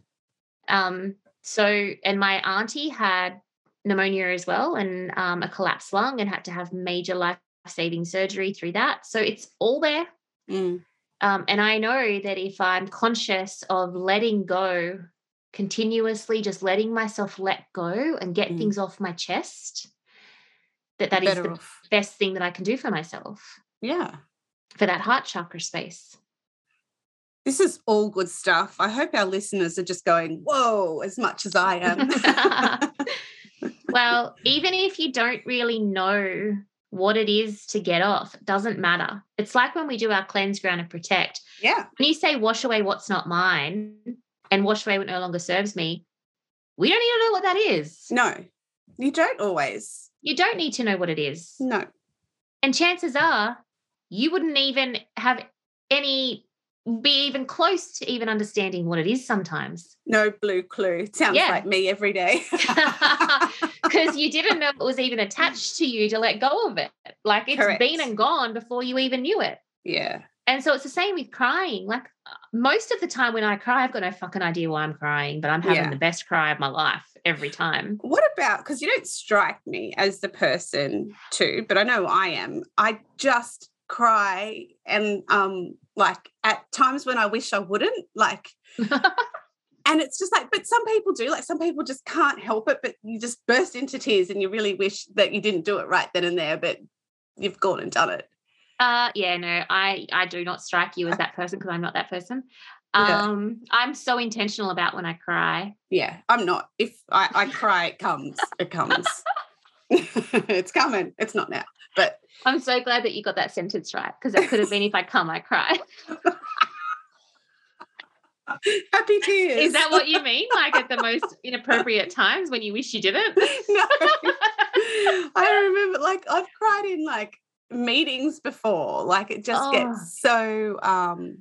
Um, so, and my auntie had pneumonia as well and um, a collapsed lung and had to have major life saving surgery through that. So it's all there. Mm. Um, and I know that if I'm conscious of letting go continuously, just letting myself let go and get mm. things off my chest, that that is the off. best thing that I can do for myself. Yeah. For that heart chakra space. This is all good stuff. I hope our listeners are just going, whoa, as much as I am. [LAUGHS] [LAUGHS] well, even if you don't really know what it is to get off, it doesn't matter. It's like when we do our cleanse, ground, and protect. Yeah. When you say wash away what's not mine and wash away what no longer serves me, we don't even know what that is. No, you don't always. You don't need to know what it is. No. And chances are you wouldn't even have any be even close to even understanding what it is sometimes. No blue clue. sounds yeah. like me every day. [LAUGHS] [LAUGHS] Because you didn't know it was even attached to you to let go of it. Like it's Correct. been and gone before you even knew it. Yeah. And so it's the same with crying. Like most of the time when I cry, I've got no fucking idea why I'm crying, but I'm having yeah. the best cry of my life every time. What about because you don't strike me as the person too, but I know I am. I just cry and um like at times when I wish I wouldn't like [LAUGHS] and it's just like but some people do. Like some people just can't help it, but you just burst into tears and you really wish that you didn't do it right then and there, but you've gone and done it. Uh yeah, no, I I do not strike you as that person because I'm not that person. Yeah. Um, I'm so intentional about when I cry. Yeah, I'm not. If I, I cry, it comes. It comes. [LAUGHS] [LAUGHS] it's coming. It's not now. But I'm so glad that you got that sentence right because it could have been if I come, I cry. [LAUGHS] happy tears. Is that what you mean? Like at the most inappropriate times when you wish you didn't? [LAUGHS] no. I remember like I've cried in like meetings before. Like it just Oh. gets so um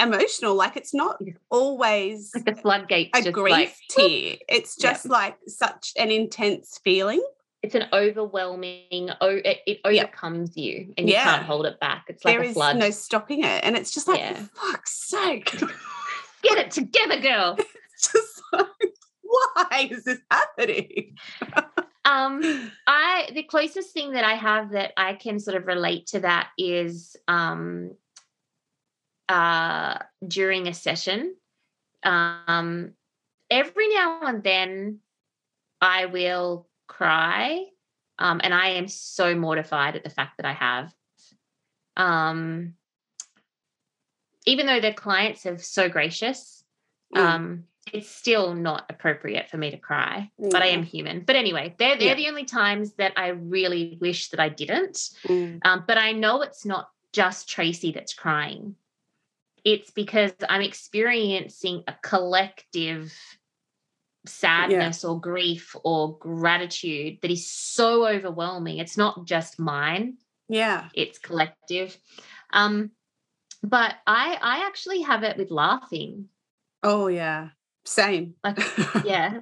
emotional. Like it's not always like the floodgates a just grief like tear. It's Yeah. just like such an intense feeling. it's an overwhelming oh it, it Yeah. overcomes you and you Yeah. can't hold it back. It's like There a is flood. no stopping it. And it's just like, Yeah. fuck's sake. [LAUGHS] Get it together, girl. [LAUGHS] just like, why is this happening? [LAUGHS] Um, I the closest thing that I have that I can sort of relate to that is um uh during a session. Um every now and then I will cry. Um, and I am so mortified at the fact that I have. Um even though the clients are so gracious, Mm. um, it's still not appropriate for me to cry but I am human. But anyway, they're they're Yeah. the only times that I really wish that I didn't. Mm. Um, but I know it's not just Tracy that's crying. It's because I'm experiencing a collective sadness or grief or gratitude that is so overwhelming. It's not just mine, Yeah. it's collective. Um, but I I actually have it with laughing. Oh yeah. Same. Like, [LAUGHS] Yeah.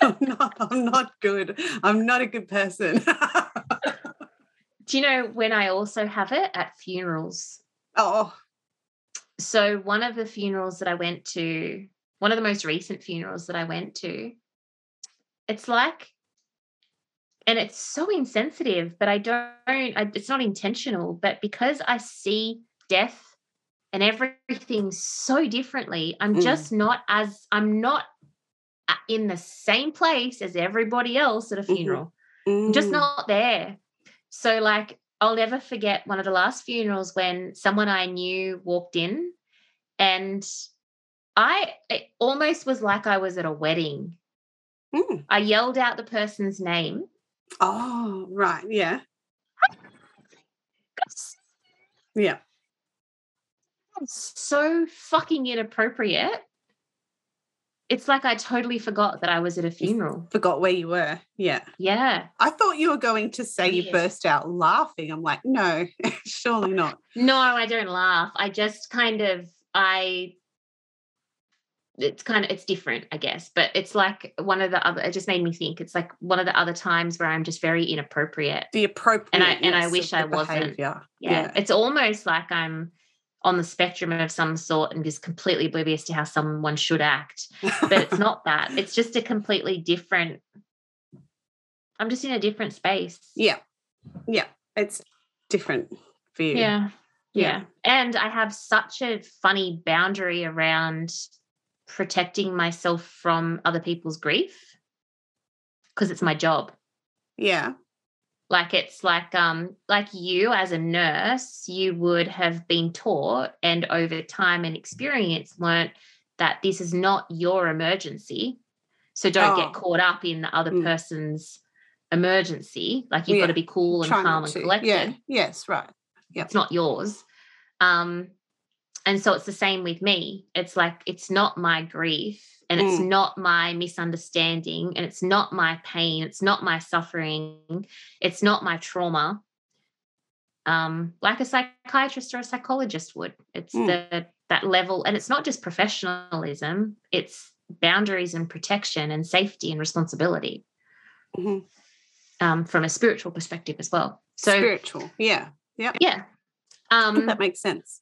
I'm not I'm not good. I'm not a good person. [LAUGHS] Do you know when I also have it at funerals? Oh. so one of the funerals that I went to, one of the most recent funerals that I went to, it's like, and it's so insensitive, but I don't, I, it's not intentional, but because I see death and everything so differently, I'm Mm. just not as, I'm not in the same place as everybody else at a Mhm. funeral. I'm just Mm. not there. So, like, I'll never forget one of the last funerals when someone I knew walked in, and I it almost was like I was at a wedding. Mm. I yelled out the person's name. Oh, right. Yeah. Yeah. So fucking inappropriate. It's like I totally forgot that I was at a funeral. Forgot where you were. Yeah. Yeah. I thought you were going to say you burst out laughing. I'm like, no, [LAUGHS] surely not. No, I don't laugh. I just kind of I it's kind of it's different, I guess. But it's like one of the other it just made me think it's like one of the other times where I'm just very inappropriate. The appropriate. And I- and I wish I wasn't. Yeah. Yeah. It's almost like I'm on the spectrum of some sort and just completely oblivious to how someone should act. [LAUGHS] But it's not that. It's just a completely different I'm just in a different space. yeah. Yeah. It's different for you. Yeah. Yeah. Yeah. And I have such a funny boundary around protecting myself from other people's grief because it's my job. Yeah. Like it's like um like you as a nurse, you would have been taught and over time and experience learnt that this is not your emergency. So don't Oh. get caught up in the other Mm. person's emergency. Like you've Yeah. got to be cool and Try calm and to. collected Yeah. Yes. Right. it's not yours um and so it's the same with me it's like it's not my grief and it's Mm. not my misunderstanding and it's not my pain it's not my suffering it's not my trauma um like a psychiatrist or a psychologist would it's Mm. the that level and it's not just professionalism it's boundaries and protection and safety and responsibility Mhm. um from a spiritual perspective as well so Spiritual. Yeah. yeah yeah um that makes sense.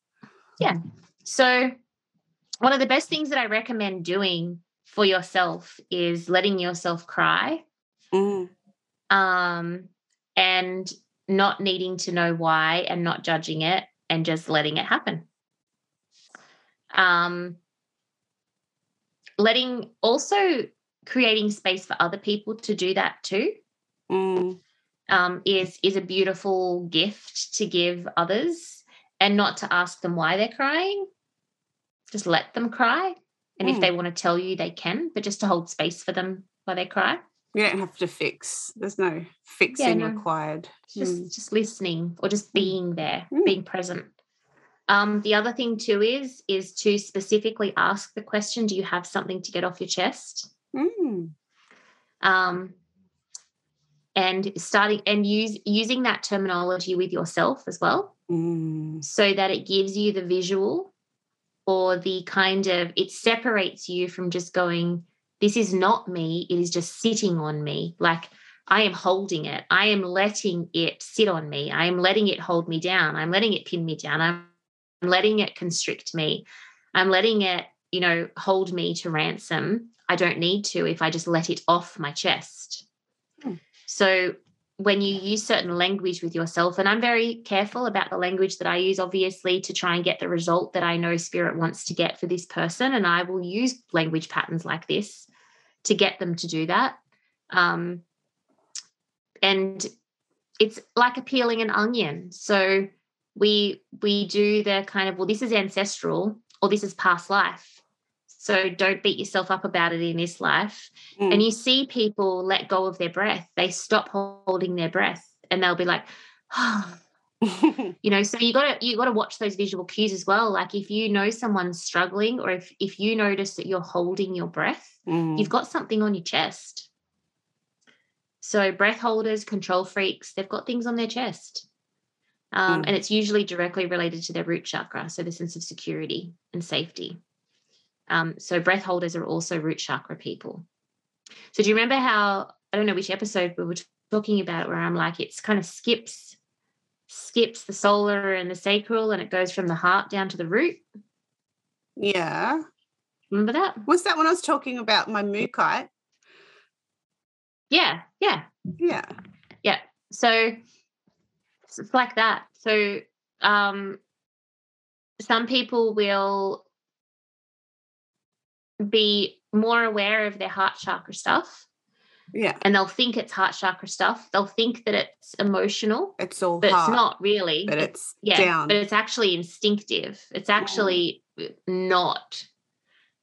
Yeah. So, one of the best things that I recommend doing for yourself is letting yourself cry Mm. um, and not needing to know why and not judging it and just letting it happen. Um, letting also creating space for other people to do that too Mm. um, is is a beautiful gift to give others and not to ask them why they're crying just let them cry and if Mm. they want to tell you they can but just to hold space for them while they cry You don't have to fix. There's no fixing no. required. just Mm. just listening or just being there Mm. being present um, the other thing too is is to specifically ask the question do you have something to get off your chest Mm. um, and starting and use using that terminology with yourself as well Mm. so that it gives you the visual or the kind of it separates you from just going this is not me it is just sitting on me. Like i am holding it. I am letting it sit on me. I am letting it hold me down. I'm letting it pin me down. I'm letting it constrict me. I'm letting it you know hold me to ransom. I don't need to if i just let it off my chest. Hmm. so when you use certain language with yourself, and I'm very careful about the language that I use, obviously, to try and get the result that I know spirit wants to get for this person. And I will use language patterns like this to get them to do that. Um, and it's like a peeling an onion. So we we do the kind of well, this is ancestral or this is past life. So don't beat yourself up about it in this life Mm. and you see people let go of their breath they stop holding their breath and they'll be like [SIGHS] [LAUGHS] you know so you got to you got to watch those visual cues as well like if you know someone's struggling or if if you notice that you're holding your breath Mm. you've got something on your chest so breath holders control freaks they've got things on their chest um, Mm. and it's usually directly related to their root chakra so the sense of security and safety um, so breath holders are also root chakra people so do you remember how I don't know which episode we were talking about where I'm like it's kind of skips skips the solar and the sacral and it goes from the heart down to the root. yeah. Remember that? Was that when I was talking about my mookaite? Yeah, yeah. Yeah. So so it's like that. So um some people will be more aware of their heart chakra stuff Yeah. and they'll think it's heart chakra stuff. They'll think that it's emotional, It's all but heart, it's not really. but It- it's yeah, down. but it's actually instinctive. It's actually not.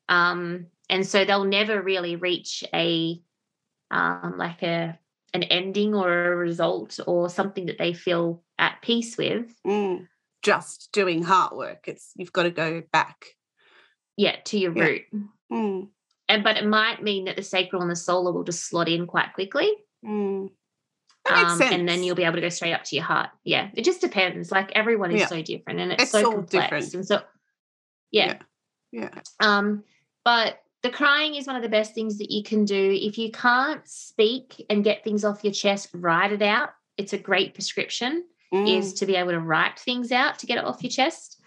Um, and so they'll never really reach a um, like a an ending or a result or something that they feel at peace with. Mm. Just doing heart work. It's you've got to go back. Yeah, to your Yeah. root. Mm. And but it might mean that the sacral and the solar will just slot in quite quickly. Mm. That makes Um, sense. and then you'll be able to go straight up to your heart. Yeah, it just depends. Like everyone is Yeah. so different, and it's, It's so complex. different. And so, yeah. Yeah. Um, but the crying is one of the best things that you can do. If you can't speak and get things off your chest, write it out. It's a great prescription. Mm. Is to be able to write things out to get it off your chest,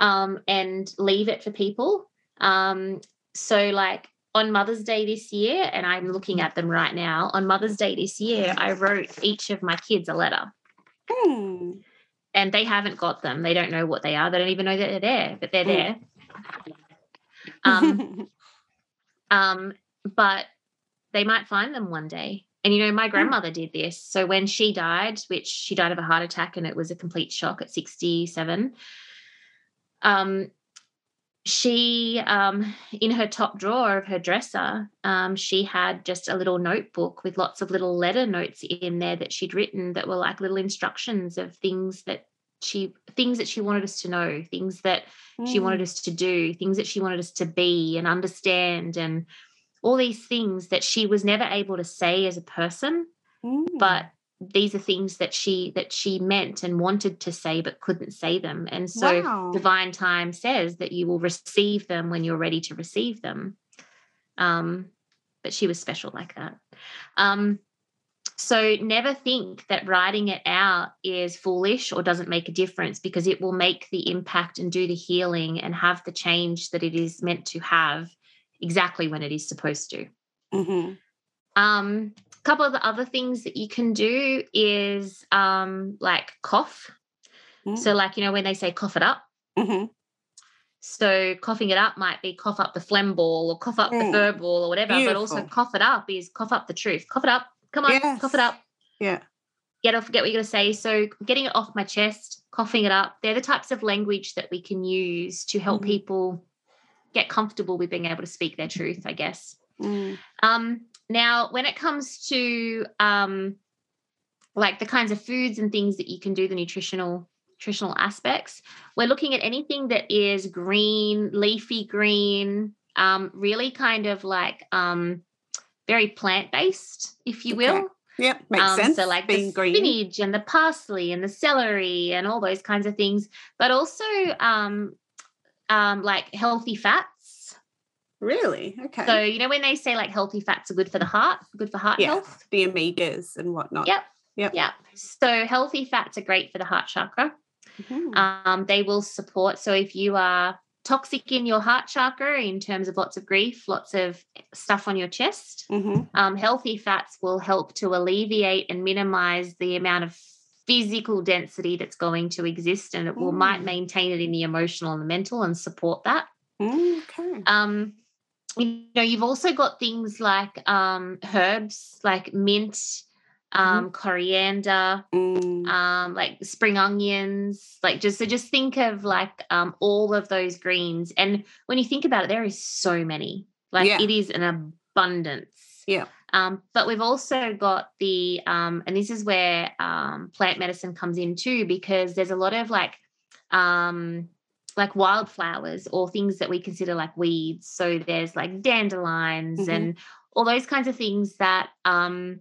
um, and leave it for people. Um, so like on Mother's Day this year, and I'm looking at them right now. On Mother's Day this year, I wrote each of my kids a letter Mm. and they haven't got them. They don't know what they are. They don't even know that they're there, but they're there. Um, [LAUGHS] um, but they might find them one day. And you know, my grandmother did this. So when she died, which she died of a heart attack, and it was a complete shock at 67. Um, she um in her top drawer of her dresser um she had just a little notebook with lots of little letter notes in there that she'd written that were like little instructions of things that she things that she wanted us to know things that she Mm. wanted us to do things that she wanted us to be and understand and all these things that she was never able to say as a person Mm. but these are things that she that she meant and wanted to say but couldn't say them and so Wow. divine time says that you will receive them when you're ready to receive them um but she was special like that um so never think that writing it out is foolish or doesn't make a difference because it will make the impact and do the healing and have the change that it is meant to have exactly when it is supposed to Mhm. Um, a couple of the other things that you can do is um, like cough. Mm. So, like, you know, when they say cough it up. Mhm. So coughing it up might be cough up the phlegm ball or cough up Mm. the fur ball or whatever, but also cough it up is cough up the truth. Cough it up. Come on, cough it up. Yeah. Get off, forget what you're gonna say. So getting it off my chest, coughing it up, they're the types of language that we can use to help Mhm. people get comfortable with being able to speak their truth, I guess. Mm. Um, now, when it comes to um, like the kinds of foods and things that you can do, the nutritional nutritional aspects, we're looking at anything that is green, leafy green, um, really kind of like um, very plant based, if you Okay. will. Yep. Makes Um, sense. So like being the green. spinach and the parsley and the celery and all those kinds of things, but also um, um, like healthy fats. Really? Okay. So you know when they say like healthy fats are good for the heart, good for heart health. The omegas and whatnot. Yep. Yep. Yeah. So healthy fats are great for the heart chakra. Mhm. Um, they will support. So if you are toxic in your heart chakra in terms of lots of grief, lots of stuff on your chest, Mhm. um, healthy fats will help to alleviate and minimize the amount of physical density that's going to exist and it will might Mm. maintain it in the emotional and the mental and support that Mm, Okay. um you know you've also got things like um herbs like mint um coriander Mm. um like spring onions like just so just think of like um all of those greens and when you think about it there is so many like Yeah. it is an abundance Yeah. um but we've also got the um and this is where um plant medicine comes in too because there's a lot of like um like wildflowers or things that we consider like weeds so there's like dandelions Mhm. and all those kinds of things that um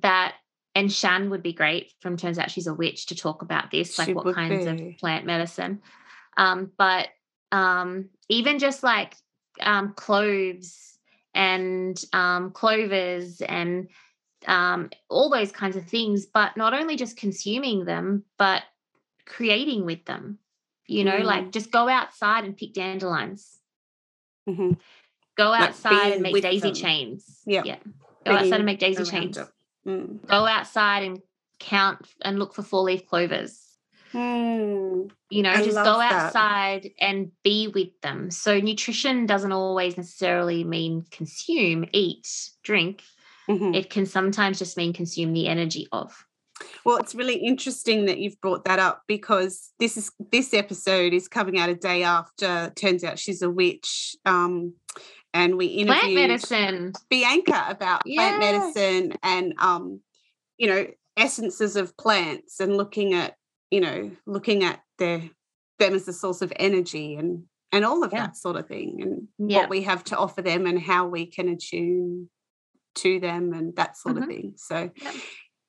that and Shan would be great from turns out she's a witch to talk about this, like She what kinds be. of plant medicine. Um, but um, even just like um, cloves and um, clovers and um, all those kinds of things, but not only just consuming them, but creating with them. You know, Mm. like just go outside and pick dandelions. Mhm. Go outside being and make daisy them. chains. Yep. Yeah. Go outside and make daisy chains. Mm. go outside and count and look for four leaf clovers. Mm. You know, I just go that. outside and be with them. So, nutrition doesn't always necessarily mean consume, eat, drink. Mhm. It can sometimes just mean consume the energy of. Well, it's really interesting that you've brought that up because this is this episode is coming out a day after. Turns out she's a witch, um, and we Plant interviewed medicine. Bianca about plant medicine and um, you know, essences of plants and looking at you know looking at their them as a source of energy and and all of Yeah. that sort of thing and Yeah. what we have to offer them and how we can attune to them and that sort Mhm. of thing. So.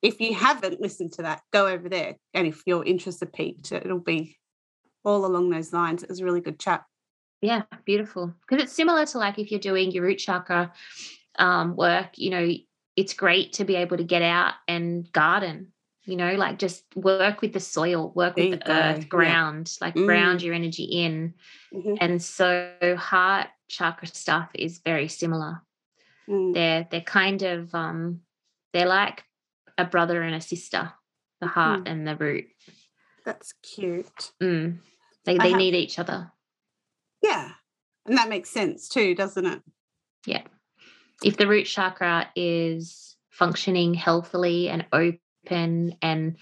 If you haven't listened to that, go over there. And if your interest are piqued, it'll be all along those lines. It was a really good chat. Yeah, beautiful. Because it's similar to like if you're doing your root chakra um, work, you know, it's great to be able to get out and garden, you know, like just work with the soil, work There with the go, earth, ground, like ground Mm. your energy in. Mhm. And so heart chakra stuff is very similar. Mm. They're they're kind of um they're like a brother and a sister, the heart Mhm. and the root. That's cute. Mm. They they have- need each other. Yeah. And that makes sense too, doesn't it? Yeah. If the root chakra is functioning healthily and open and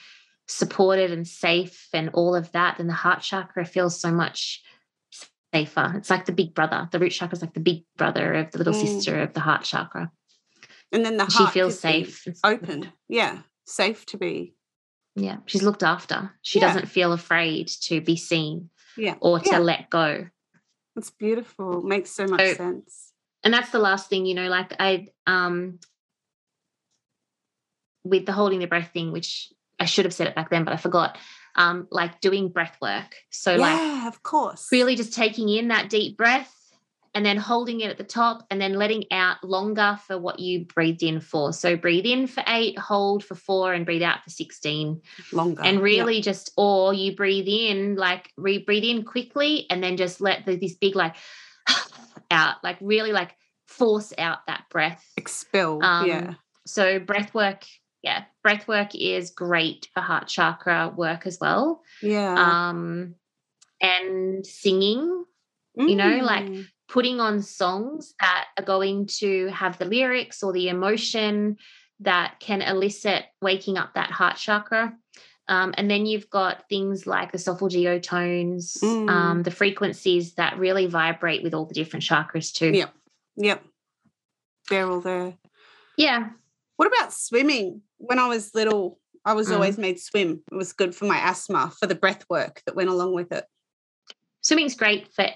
supported and safe and all of that, then the heart chakra feels so much safer. It's like the big brother. The root chakra is like the big brother of the little Mm. sister of the heart chakra. And then the She heart feels safe. Open. Yeah. Safe to be. Yeah. She's looked after. She Yeah. doesn't feel afraid to be seen Yeah. or to Yeah. let go. It's beautiful. Makes so much So- sense. and that's the last thing you know like i um with the holding the breath thing which i should have said it back then but i forgot um like doing breath work so like yeah, of course. really just taking in that deep breath and then holding it at the top and then letting out longer for what you breathed in for so breathe in for 8 hold for 4 and breathe out for 16 longer. and really just or you breathe in like re- breathe in quickly and then just let the, this big like [LAUGHS] out like really like force out that breath expel. um, yeah. so breath work yeah breath work is great for heart chakra work as well Yeah. um and singing, you know, like Mm. Putting on songs that are going to have the lyrics or the emotion that can elicit waking up that heart chakra. Um, and then you've got things like the solfeggio tones, Mm. um, the frequencies that really vibrate with all the different chakras too. Yep. Yep. They're all there. Yeah. What about swimming? When I was little, I was Mm. always made swim. It was good for my asthma, for the breath work that went along with it. Swimming's great for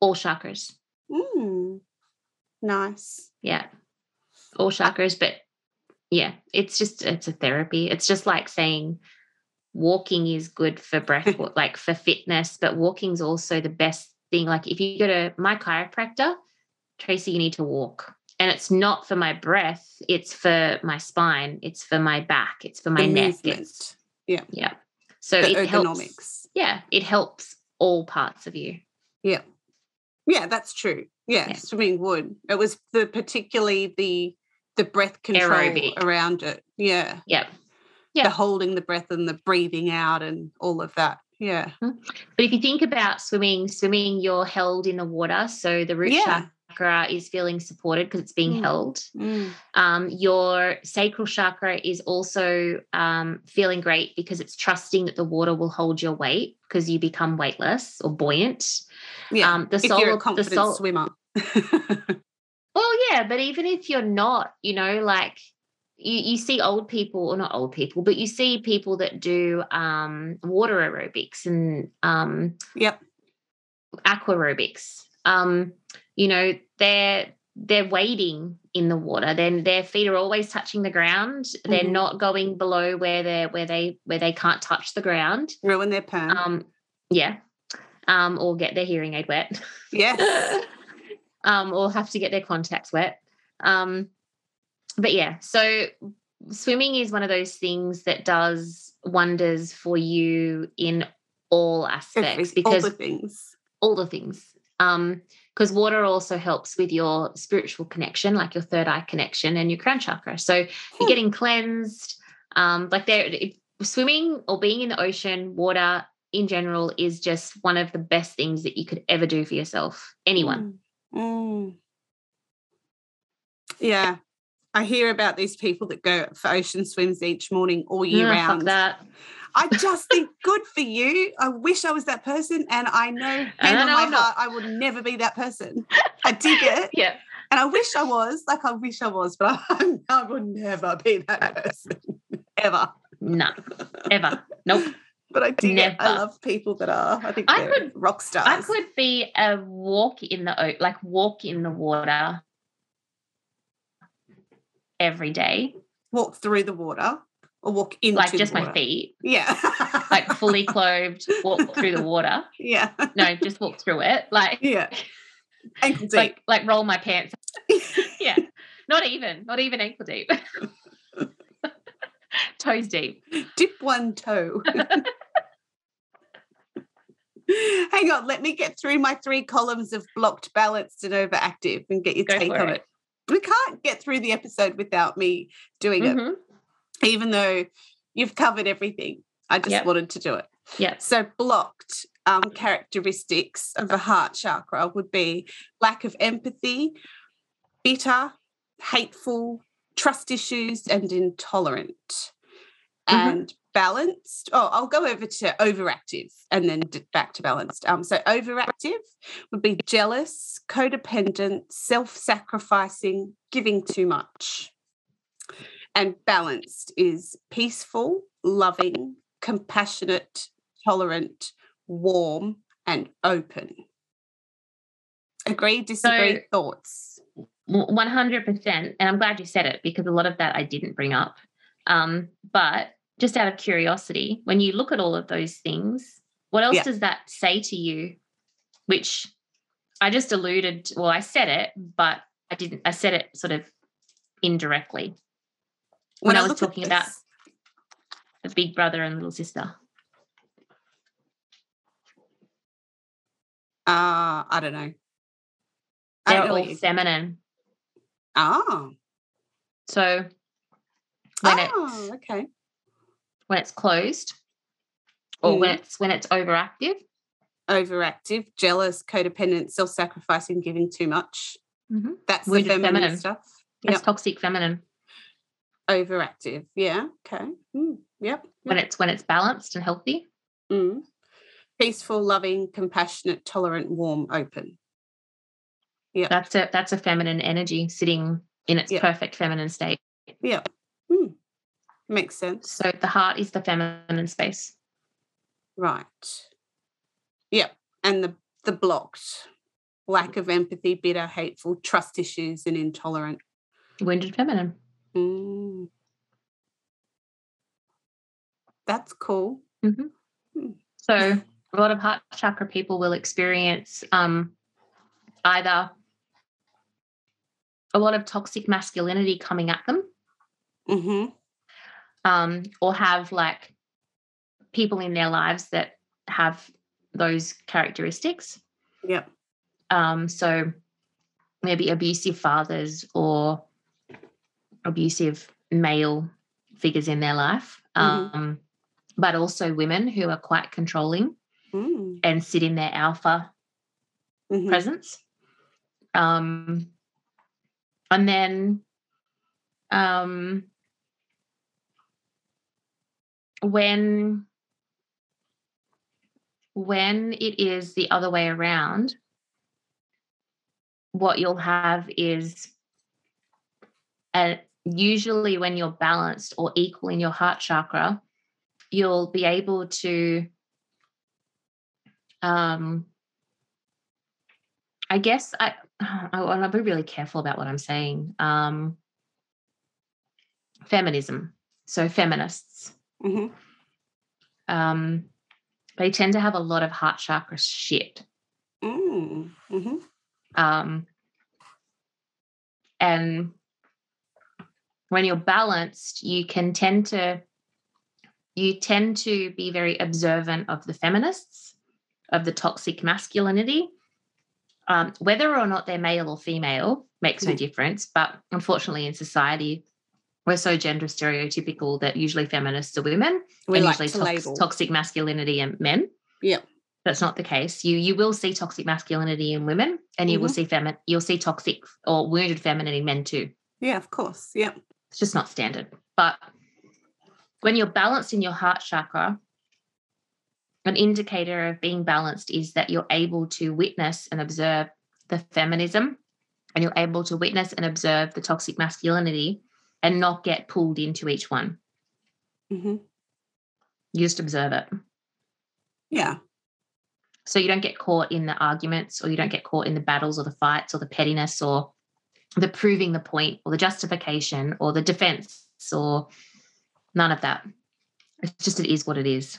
all chakras. Mm. Nice. Yeah. All chakras, but yeah, it's just it's a therapy. It's just like saying walking is good for breath [LAUGHS] like for fitness, but walking's also the best thing. Like if you go to my chiropractor, Tracy, you need to walk. And it's not for my breath, it's for my spine, it's for my back, it's for my The neck. movement, It's Yeah. yeah. So The it helps. Yeah, it helps all parts of you. Yeah. Yeah, that's true. Yeah, Yeah. swimming would. It was the particularly the the breath control Aerobic. around it. Yeah. Yeah. Yeah. The holding the breath and the breathing out and all of that. Yeah. Mm-hmm. But if you think about swimming, swimming, you're held in the water. So the root Yeah. Chakra is feeling supported because it's being Mm. held. Mm. Um, your sacral chakra is also um, feeling great because it's trusting that the water will hold your weight because you become weightless or buoyant. Yeah. Um, the soul you're a of- the soul- swimmer. [LAUGHS] Well, yeah, but even if you're not, you know, like you, you see old people, or not old people, but you see people that do um, water aerobics and um, yep. aqua aerobics. Um, you know, they're they're wading in the water. Then their feet are always touching the ground. They're Mhm. not going below where they're where they where they can't touch the ground. Ruin their perm. Um, yeah. Um, or get their hearing aid wet. yes. [LAUGHS] um, or have to get their contacts wet. Um, but yeah, so swimming is one of those things that does wonders for you in all aspects Every, all because the things. all the things. Um, because water also helps with your spiritual connection, like your third eye connection and your crown chakra. So Hmm. you're getting cleansed. Um, like there, swimming or being in the ocean, water in general is just one of the best things that you could ever do for yourself. Anyone. Mm. Mm. Yeah. I hear about these people that go for ocean swims each morning all year fuck round. that. I just think good for you. I wish I was that person. And I know hand I on know my I'm not. heart, I would never be that person. I dig it. [LAUGHS] Yeah. And I wish I was, like I wish I was, but [LAUGHS] I, I would never be that person. [LAUGHS] Ever. No. Ever. Nope. But I do. it. I love people that are. I think I could- rock stars. I could be a walk in the like walk in the water every day, walk through the water or walk into like just my feet, Yeah. [LAUGHS] like fully clothed, walk [LAUGHS] through the water. Yeah. No, just walk through it, like Yeah. [LAUGHS] Ankle deep. like like roll my pants. yeah, not even, not even ankle deep, toes deep. Dip one toe. Hang on, let me get through my three columns of blocked, balanced, and overactive and get your Go take on it. it. We can't get through the episode without me doing it, Mhm. Even though you've covered everything. I just Yep. wanted to do it. Yeah. So, blocked um, characteristics of the heart chakra would be lack of empathy, bitter, hateful, trust issues, and intolerant. Mhm. And balanced. Oh, I'll go over to overactive and then back to balanced. Um, so overactive would be jealous, codependent, self-sacrificing, giving too much. And balanced is peaceful, loving, compassionate, tolerant, warm, and open. Agree, disagree, So- thoughts. One hundred percent, and I'm glad you said it because a lot of that I didn't bring up. Um, but just out of curiosity, when you look at all of those things, what else Yeah. does that say to you? Which I just alluded. To, well, I said it, but I didn't. I said it sort of indirectly when I was talking about- the big brother and little sister. Uh, I don't know. I They're don't all you- feminine. Ah, So when oh, it's okay. when it's closed, or when Mm. it's when it's overactive, overactive, jealous, codependent, self-sacrificing, giving too much. Mhm. That's Wounded the feminine, feminine. stuff. That's Yep. toxic feminine Overactive. Yeah. Okay. Mm, Yep. when it's when it's balanced and healthy. Mm. Peaceful, loving, compassionate, tolerant, warm, open. Yeah. That's a that's a feminine energy sitting in its Yeah. perfect feminine state. Yeah. Mm. Makes sense. So the heart is the feminine space. Right. Yep. And the the blocked lack of empathy, bitter, hateful, trust issues, and intolerant. Wounded feminine. Mm. That's cool. Mhm. Hmm. So a lot of heart chakra people will experience um, either a lot of toxic masculinity coming at them, Mm-hmm. um, or have like people in their lives that have those characteristics. Yep. Um, so maybe abusive fathers or abusive male figures in their life, Mhm. um, but also women who are quite controlling Mm. and sit in their alpha Mhm. presence. Um, and then um, when when it is the other way around, what you'll have is a, usually when you're balanced or equal in your heart chakra, you'll be able to um I guess I [SIGHS] I want to be really careful about what I'm saying. Um, feminism, so feminists, Mhm. um, they tend to have a lot of heart chakra shit, Mm. Mhm. um, and when you're balanced, you can tend to you tend to be very observant of the feminists, of the toxic masculinity. Um, whether or not they're male or female makes no Mm. difference. But unfortunately, in society, we're so gender stereotypical that usually feminists are women We and like usually to tox- toxic masculinity and men. Yep. That's not the case. You you will see toxic masculinity in women, and you will Mhm. see femi- you'll see toxic or wounded feminine in men too. Yeah, of course. Yep. It's just not standard. But when you're balanced in your heart chakra, an indicator of being balanced is that you're able to witness and observe the feminism and you're able to witness and observe the toxic masculinity and not get pulled into each one. hmm You just observe it. Yeah. So you don't get caught in the arguments or you don't get caught in the battles or the fights or the pettiness or the proving the point or the justification or the defense or none of that. It's just it is what it is.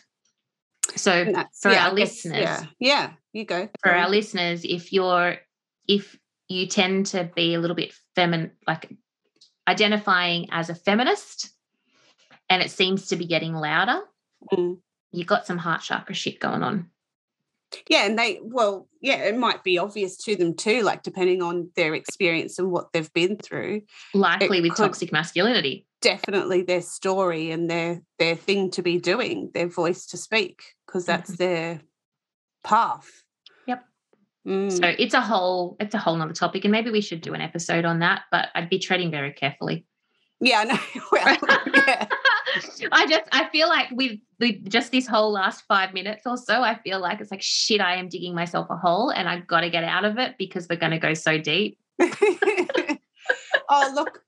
So for yeah, our listeners- yeah. Yeah. You go. for our listeners, if you're if you tend to be a little bit feminine, like identifying as a feminist, and it seems to be getting louder, Mm. you've got some heart chakra shit going on. Yeah, and they well, yeah, it might be obvious to them too, like depending on their experience and what they've been through. Likely with toxic masculinity. Definitely their story and their their thing to be doing, their voice to speak, because that's their path. Yep. Mm. So it's a whole it's a whole nother topic, and maybe we should do an episode on that. But I'd be treading very carefully. yeah, I know. [LAUGHS] Well, [LAUGHS] yeah. [LAUGHS] I just I feel like we've just this whole last five minutes or so. I feel like it's like shit. I am digging myself a hole, and I've got to get out of it because we're going to go so deep. [LAUGHS] oh, look,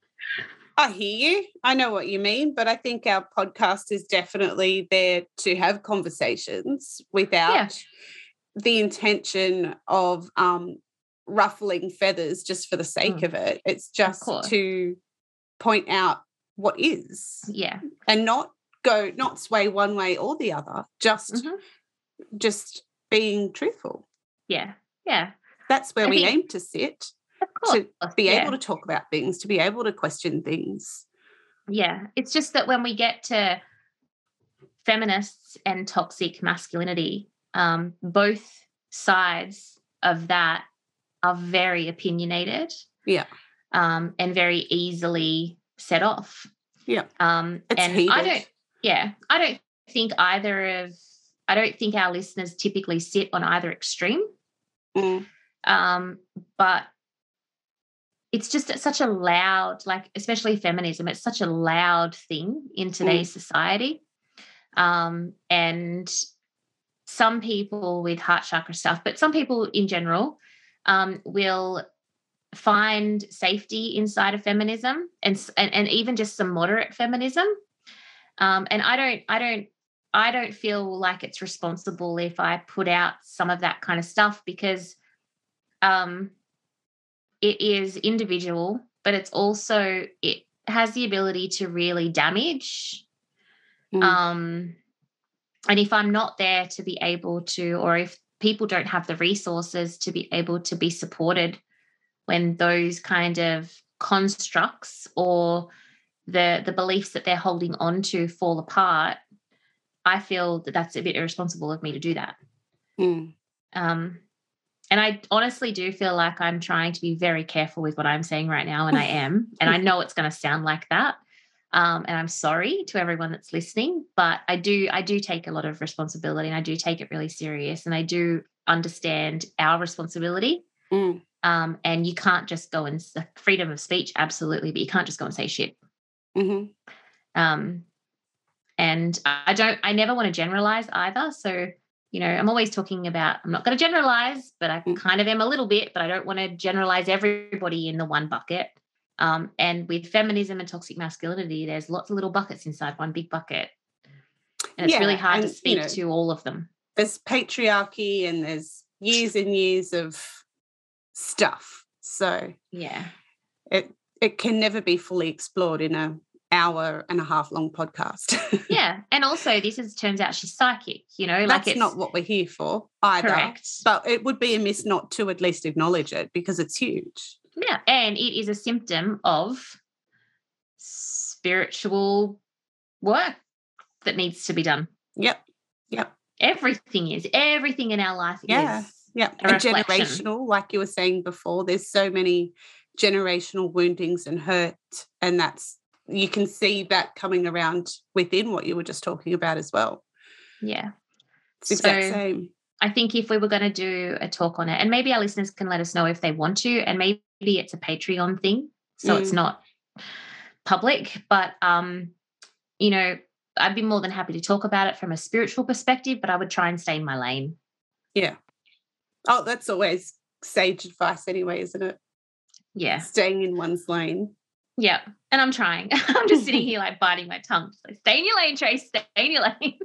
I hear you. I know what you mean, but I think our podcast is definitely there to have conversations without the intention of um, ruffling feathers just for the sake Mm. of it. It's just to point out what is Yeah, and not go, not sway one way or the other, just Mhm. just being truthful. yeah, yeah. That's where I we think- aim to sit, Of course, to be yeah. able to talk about things, to be able to question things. Yeah, it's just that when we get to feminists and toxic masculinity, um, both sides of that are very opinionated. Yeah. Um, and very easily set off. Yeah. Um, It's and heated. I don't, yeah, I don't think either of, I don't think our listeners typically sit on either extreme. Mm. Um, but it's just such a loud, like especially feminism, it's such a loud thing in today's mm. society. Um, and some people with heart chakra stuff, but some people in general um, will find safety inside of feminism and, and, and even just some moderate feminism. Um, and I don't, I don't, I don't feel like it's responsible if I put out some of that kind of stuff because um, it is individual, but it's also it has the ability to really damage. Mm. Um, and if I'm not there to be able to, or if people don't have the resources to be able to be supported when those kind of constructs or the the beliefs that they're holding on to fall apart i feel that that's a bit irresponsible of me to do that mm. um, and i honestly do feel like i'm trying to be very careful with what i'm saying right now and i am [LAUGHS] and i know it's going to sound like that um, and i'm sorry to everyone that's listening but i do i do take a lot of responsibility and i do take it really serious and i do understand our responsibility mm. Um, and you can't just go and freedom of speech, absolutely, but you can't just go and say shit. Mm-hmm. Um, and I don't, I never want to generalize either. So, you know, I'm always talking about, I'm not going to generalize, but I mm. kind of am a little bit, but I don't want to generalize everybody in the one bucket. Um, and with feminism and toxic masculinity, there's lots of little buckets inside one big bucket. And it's yeah, really hard and, to speak you know, to all of them. There's patriarchy and there's years and years of stuff. So yeah, it it can never be fully explored in a hour and a half long podcast. [LAUGHS] yeah, and also this is turns out she's psychic. You know, like it's not what we're here for either. Correct. But it would be a miss not to at least acknowledge it because it's huge. Yeah, and it is a symptom of spiritual work that needs to be done. Yep. Yep. Everything is everything in our life yeah. is yeah and generational like you were saying before there's so many generational woundings and hurt and that's you can see that coming around within what you were just talking about as well. Yeah. It's the so, exact same. I think if we were going to do a talk on it and maybe our listeners can let us know if they want to and maybe it's a patreon thing so mm. it's not public but um you know i'd be more than happy to talk about it from a spiritual perspective but i would try and stay in my lane. Yeah Oh, that's always sage advice anyway, isn't it? Yeah. Staying in one's lane. Yep. And I'm trying. [LAUGHS] I'm just sitting here like biting my tongue. So stay in your lane, Trace. Stay in your lane.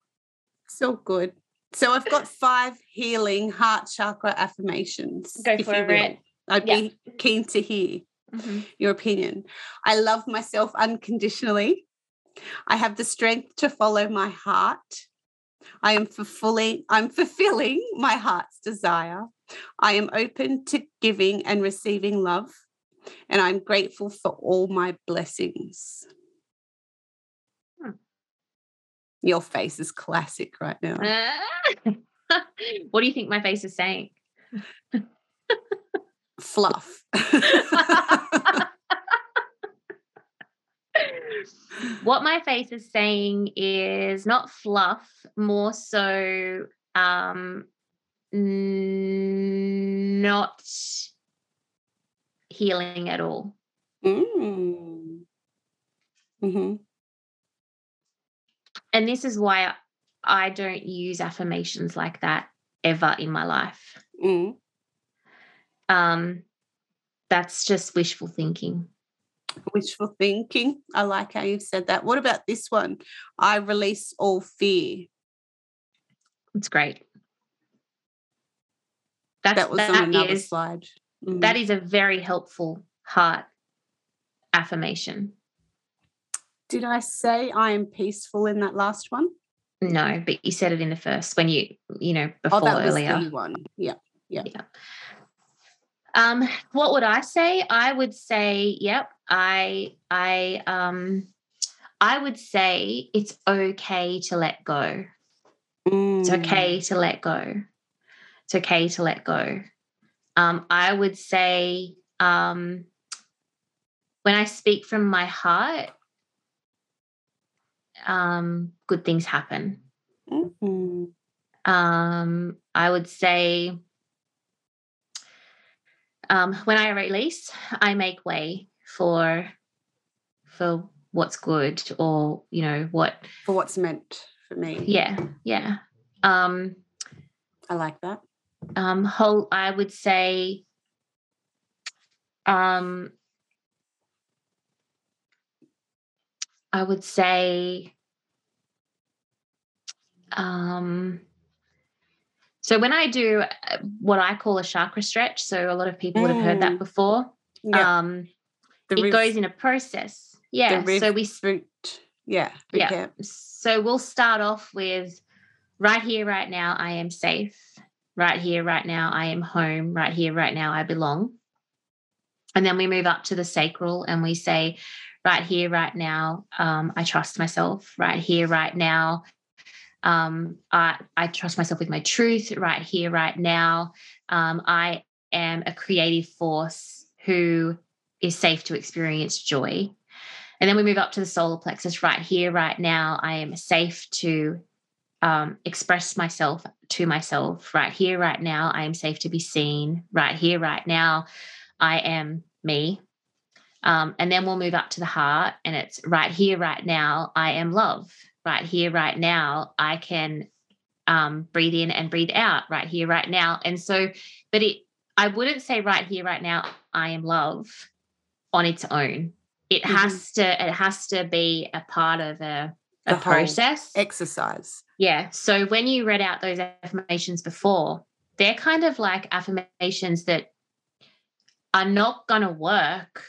[LAUGHS] so good. So I've got five healing heart chakra affirmations. Go for it. I'd yeah. be keen to hear mm-hmm. your opinion. I love myself unconditionally. I have the strength to follow my heart. I am fulfilling, I'm fulfilling my heart's desire. I am open to giving and receiving love, and I'm grateful for all my blessings. Hmm. Your face is classic right now. [LAUGHS] what do you think my face is saying? Fluff. [LAUGHS] [LAUGHS] what my face is saying is not fluff, more so um, not healing at all. Mm. Mm-hmm. And this is why I don't use affirmations like that ever in my life. Mm. Um, that's just wishful thinking wishful thinking. I like how you've said that. What about this one? I release all fear. It's great. That's, that was that on another is, slide. Mm. That is a very helpful heart affirmation. Did I say I am peaceful in that last one? No, but you said it in the first when you, you know, before oh, that earlier. Was the one. Yeah. Yeah. Yeah. Um, what would I say? I would say, yep, I I um I would say it's okay to let go. Mm. It's okay to let go. It's okay to let go. Um, I would say um, when I speak from my heart, um, good things happen. Mhm. Um, I would say um, when I release, I make way for for what's good or you know what For what's meant for me. yeah yeah um I like that. um whole i would say um i would say um so when i do uh, what i call a chakra stretch so a lot of people would have heard that Mm. before Yeah. um it goes in a process yeah so we root. Yeah. Yeah. so we'll start off with right here, right now, I am safe. Right here, right now, I am home. Right here, right now, I belong. And then we move up to the sacral and we say, right here, right now, um, I trust myself. Right here, right now, um, I, I trust myself with my truth. Right here, right now, um, I am a creative force who is safe to experience joy. And then we move up to the solar plexus right here, right now. I am safe to um, express myself to myself right here, right now. I am safe to be seen right here, right now. I am me. Um, and then we'll move up to the heart, and it's right here, right now. I am love. Right here, right now. I can um, breathe in and breathe out right here, right now. And so, but it, I wouldn't say right here, right now. I am love on its own. It Mhm. has to. It has to be a part of a, a process. Exercise. Yeah. So when you read out those affirmations before, they're kind of like affirmations that are not going to work.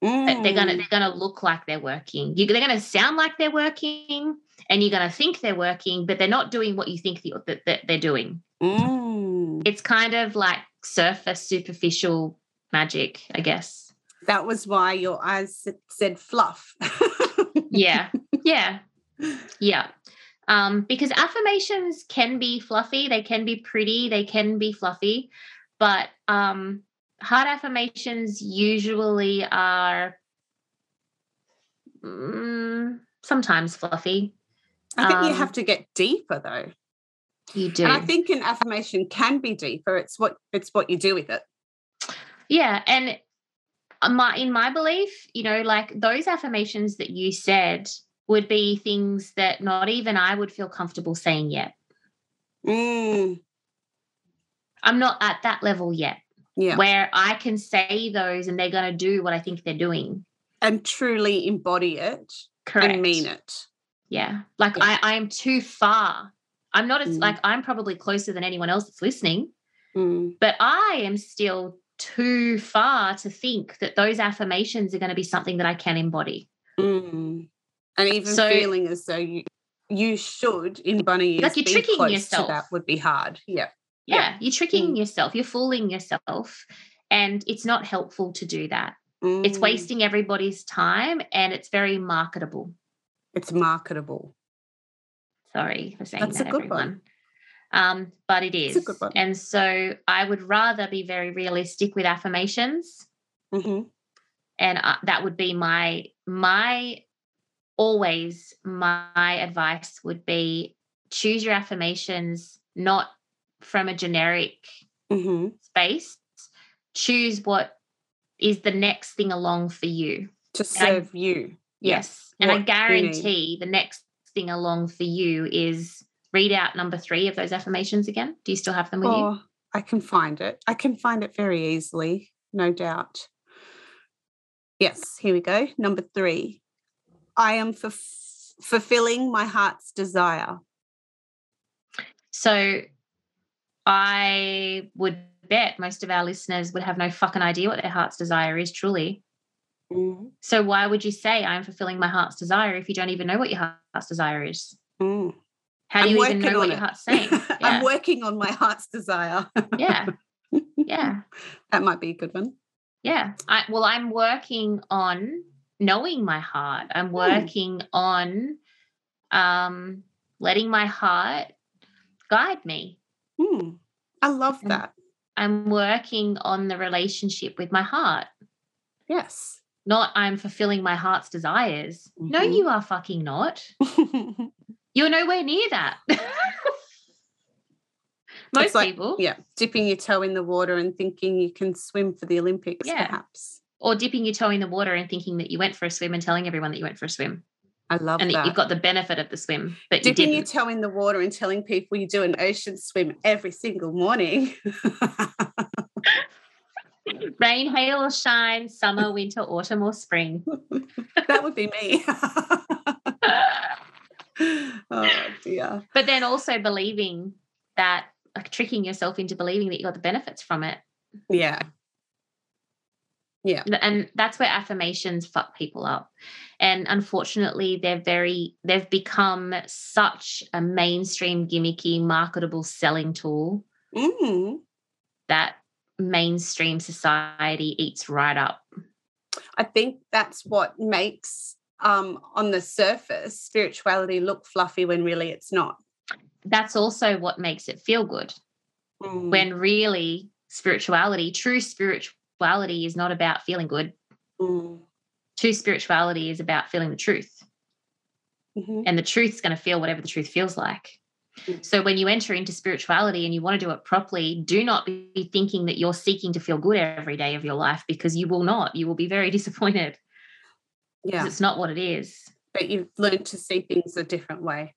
But They're gonna Mm. they're gonna look like they're working. You, they're gonna sound like they're working, and you're gonna think they're working, but they're not doing what you think the, that, that they're doing. Mm. It's kind of like surface, superficial magic, I guess. That was why your eyes said fluff. [LAUGHS] Yeah. yeah. Yeah. Um, because affirmations can be fluffy, they can be pretty, they can be fluffy, but um, hard affirmations usually are mm, sometimes fluffy. I think you Um, have to get deeper though. You do. And I think an affirmation can be deeper. It's what it's what you do with it. Yeah, and my in my belief, you know, like those affirmations that you said would be things that not even I would feel comfortable saying yet. Mm, I'm not at that level yet yeah. where I can say those and they're going to do what I think they're doing. and truly embody it Correct. and mean it. Yeah. Like Yeah. I I am too far. I'm not as Mm. like I'm probably closer than anyone else that's listening, Mm, but I am still too far to think that those affirmations are going to be something that I can embody. mm. And even So- feeling as though you you should embody Like you're tricking yourself. To that would be hard. Yeah. Yeah, Yeah. you're tricking Mm. yourself, you're fooling yourself, and it's not helpful to do that. It's Mm, wasting everybody's time and it's very marketable. It's marketable. Sorry for saying That's a that, good one. Um, but it is. A good one. And so I would rather be very realistic with affirmations. hmm And uh, that would be my, my, always my advice would be choose your affirmations not from a generic hmm space. Choose what is the next thing along for you. To And I- serve you. Yeah. Yes. And I you guarantee the next thing along for you is read out number three of those affirmations again. Do you still have them with you? Oh, I can find it. I can find it very easily, no doubt. Yes, here we go. Number three. I am fulf- fulfilling my heart's desire. So I would bet most of our listeners would have no fucking idea what their heart's desire is truly. Mm, So why would you say I'm fulfilling my heart's desire if you don't even know what your heart's desire is? mm. How do I'm you even know what on your heart's [LAUGHS] saying? I'm working on my heart's desire. yeah. [LAUGHS] Yeah. that might be a good one. Yeah. I well, I'm working on knowing my heart. I'm Hmm. working on um letting my heart guide me. Hmm. I love Mm. that. I'm working on the relationship with my heart. Yes. Not I'm fulfilling my heart's desires. No, Mhm. you are fucking not. [LAUGHS] You're nowhere near that. [LAUGHS] Most like- people. Yeah, dipping your toe in the water and thinking you can swim for the Olympics, Yeah. perhaps. Or dipping your toe in the water and thinking that you went for a swim and telling everyone that you went for a swim I love and that you've got the benefit of the swim, but you dipping your didn't. toe in the water and telling people you do an ocean swim every single morning. [LAUGHS] Rain, hail, or shine, summer, winter, autumn, or spring. [LAUGHS] that would be me. [LAUGHS] oh dear. but then also believing that, like tricking yourself into believing that you got the benefits from it. Yeah. And that's where affirmations fuck people up and unfortunately they're very they've become such a mainstream gimmicky marketable selling tool Mm. that mainstream society eats right up I think that's what makes um on the surface spirituality look fluffy when really it's not. that's also what makes it feel good Mm. when really spirituality true spirituality is not about feeling good Mm. true spirituality is about feeling the truth Mhm. and the truth's going to feel whatever the truth feels like. Mm. So when you enter into spirituality and you want to do it properly, do not be thinking that you're seeking to feel good every day of your life because you will not. You will be very [LAUGHS] disappointed Yeah. it's not what it is. But you've learned to see things a different way.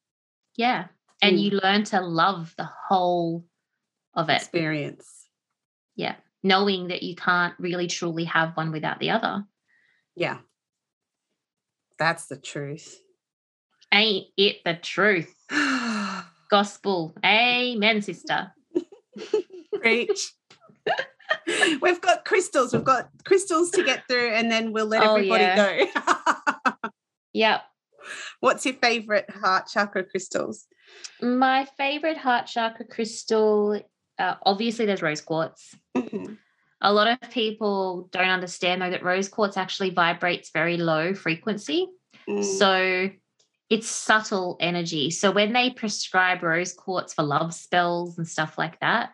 Yeah. And Mm. you learn to love the whole of it, Experience. Knowing that you can't really truly have one without the other. Yeah. That's the truth. Ain't it the truth? [GASPS] Gospel. Amen, sister. [LAUGHS] Preach. We've got crystals. We've got crystals to get through, and then we'll let Oh, everybody yeah. go. [LAUGHS] Yep. What's your favorite heart chakra crystals? My favorite heart chakra crystal, uh, obviously, there's rose quartz. Mhm. A lot of people don't understand though that rose quartz actually vibrates very low frequency. Mm. So it's subtle energy. So when they prescribe rose quartz for love spells and stuff like that,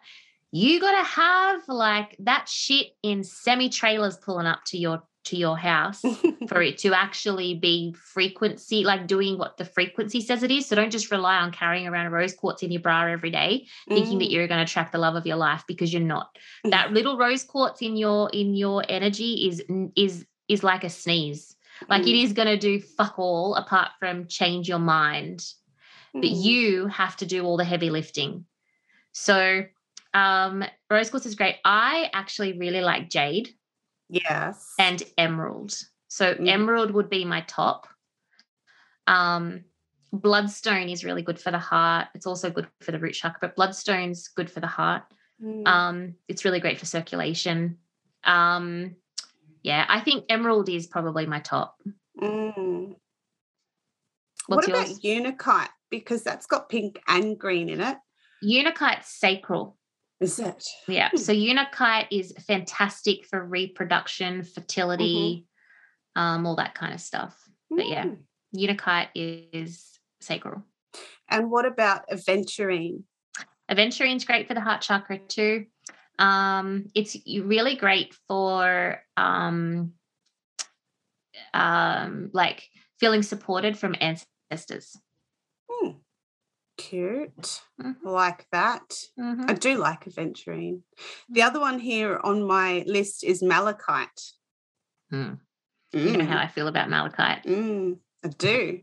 you got to have like that shit in semi trailers pulling up to your to your house [LAUGHS] for it to actually be frequency, like doing what the frequency says it is. So don't just rely on carrying around a rose quartz in your bra every day, thinking that Mm. you're going to attract the love of your life because you're not. [LAUGHS] That little rose quartz in your in your energy is is is like a sneeze. Like it Mm. is going to do fuck all apart from change your mind. But Mm. you have to do all the heavy lifting. So um rose quartz is great. I actually really like jade yes. and emerald. So Mm. emerald would be my top. Um, bloodstone is really good for the heart. It's also good for the root chakra, but bloodstone's good for the heart. Mm. Um, it's really great for circulation. Um, yeah, I think emerald is probably my top. Mm. What about yours? Unakite? Because that's got pink and green in it. Unakite's sacral. Is it? Yeah. Hmm. So unakite is fantastic for reproduction, fertility, um, all that kind of stuff. But yeah. Mm. Unakite is sacral. And what about aventurine? Aventurine is great for the heart chakra too. Um, it's really great for um, um, like feeling supported from ancestors. Cute. Mhm. I like that. Mhm. I do like aventurine. The other one here on my list is malachite. Hmm. You know how I feel about malachite. Mm, I do.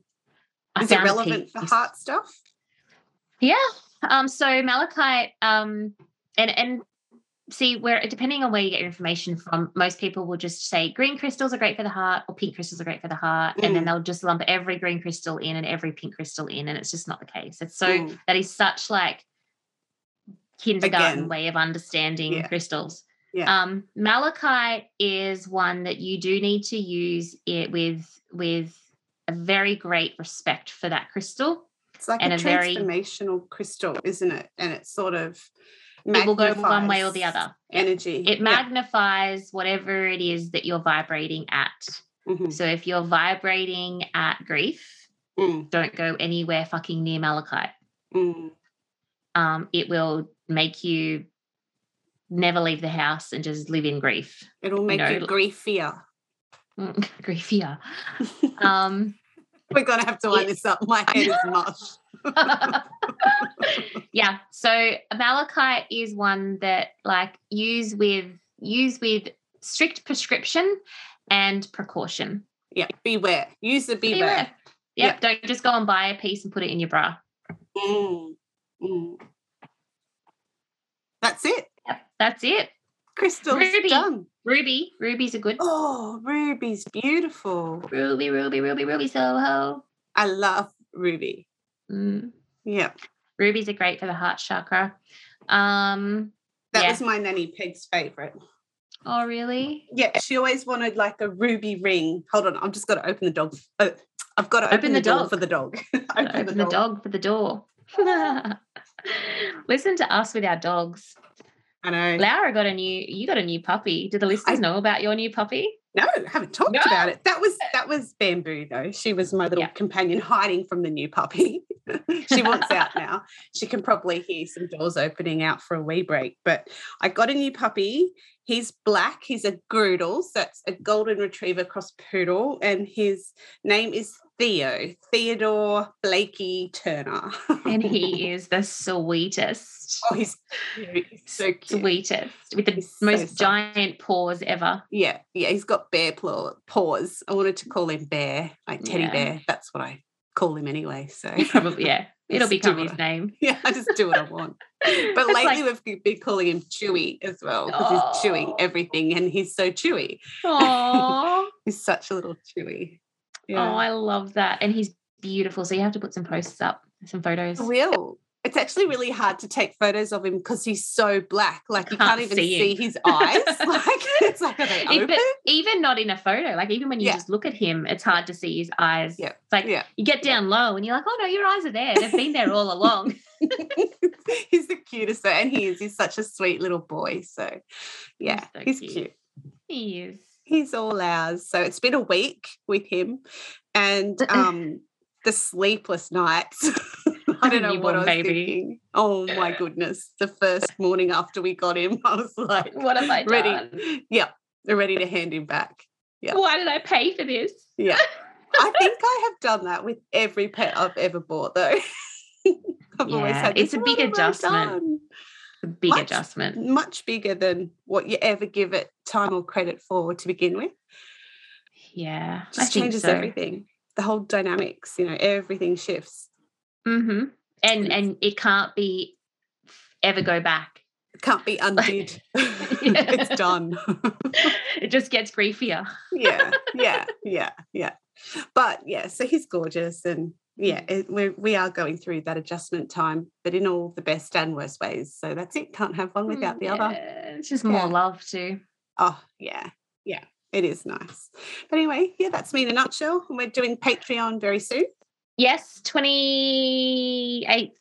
I Is it relevant for heart stuff? Yeah. Um, so malachite, um, and and see where depending on where you get your information from, most people will just say green crystals are great for the heart or pink crystals are great for the heart, and then Mm. they'll just lump every green crystal in and every pink crystal in, and it's just not the case. It's so Mm. that is such like kindergarten Again. way of understanding Yeah. crystals. Yeah. Um, malachite is one that you do need to use it with with a very great respect for that crystal. It's like a a very- transformational crystal, isn't it? And it's sort of It will go one way or the other. Energy. It Yeah. magnifies whatever it is that you're vibrating at. Mhm. So if you're vibrating at grief, Mm, don't go anywhere fucking near malachite. mm. Um, it will make you never leave the house and just live in grief. It'll make know, you griefier. Mm, [LAUGHS] Griefier. [LAUGHS] um, We're gonna have to line this up. My head is [LAUGHS] mush. Yeah. So malachite is one that like use with use with strict prescription and precaution. Yeah, beware. Use the beware. beware. Yep. Don't just go and buy a piece and put it in your bra. Mm. Mm. That's it. Yep, that's it. Crystal's Ruby. done. Ruby. Ruby's a good. Oh, Ruby's beautiful. Ruby, Ruby, Ruby, Ruby Soho. I love Ruby. Mm. Yeah. Rubies are great for the heart chakra. Um, that yeah. was my nanny Peg's favorite. Oh, really? Yeah, she always wanted like a ruby ring. Hold on, I'm just got to open the dog. Oh, I've got to open, open the, the door for the dog. open, [LAUGHS] open the, dog. the dog for the door. [LAUGHS] Listen to us with our dogs. I know. Laura got a new. You got a new puppy. Do the listeners I, know about your new puppy? No, I haven't talked no. about it. That was that was bamboo though. She was my little yeah. companion hiding from the new puppy. [LAUGHS] she wants out [LAUGHS] now. She can probably hear some doors opening out for a wee break. But I got a new puppy. He's black. He's a Groodle. So that's a golden retriever cross poodle. And his name is Theo, Theodore Blakey Turner. and he [LAUGHS] is the sweetest. Oh, he's, he's so cute. Sweetest with the he's most so giant paws ever. Yeah, yeah. He's got bear paws. I wanted to call him Bear, like teddy yeah. bear. That's what I call him anyway. So probably, yeah. [LAUGHS] It'll become his name. [LAUGHS] Yeah, I just do what I want. But lately like, we've been calling him Chewy as well because he's chewing everything and he's so chewy. Aww. he's such a little chewy. Oh, yeah. Oh, I love that. And he's beautiful. So you have to put some posts up, some photos. I will. It's actually really hard to take photos of him because he's so black. Like you can't, can't even see, see his [LAUGHS] eyes. [LAUGHS] like it's like are they open? Even not in a photo. Like even when you yeah. just look at him, it's hard to see his eyes. Yeah. It's like yeah. you get down low and you're like, oh no, your eyes are there. They've been there all along. [LAUGHS] he's the cutest, and he is. He's such a sweet little boy. So yeah, he's, so he's cute. cute. He is he's all ours. So it's been a week with him, and [LAUGHS] um, the sleepless nights. [LAUGHS] I don't know what I was baby. thinking. Oh my goodness! The first morning after we got him, [LAUGHS] I was like, "What have I ready? done?" Yeah, they're ready to hand him back. Yeah. Why did I pay for this? Yeah, I think I have done that with every pet I've ever bought, though. I've yeah, always had. It's a big adjustment a big much, adjustment. Much bigger than what you ever give it time or credit for to begin with. Yeah. Just changes so. everything. The whole dynamics, you know, everything shifts. Mm-hmm. And and it can't be ever go back. It can't be undid. [LAUGHS] [LAUGHS] it's done. [LAUGHS] it just gets griefier. yeah, yeah, yeah, yeah. But yeah, so he's gorgeous and yeah, mm. it, we're, we are going through that adjustment time, but in all the best and worst ways. So that's it. Can't have one without the yeah, other. It's just more yeah. love too. Oh, yeah. Yeah. It is nice. But anyway, yeah, that's me in a nutshell. And we're doing Patreon very soon. Yes, 28th.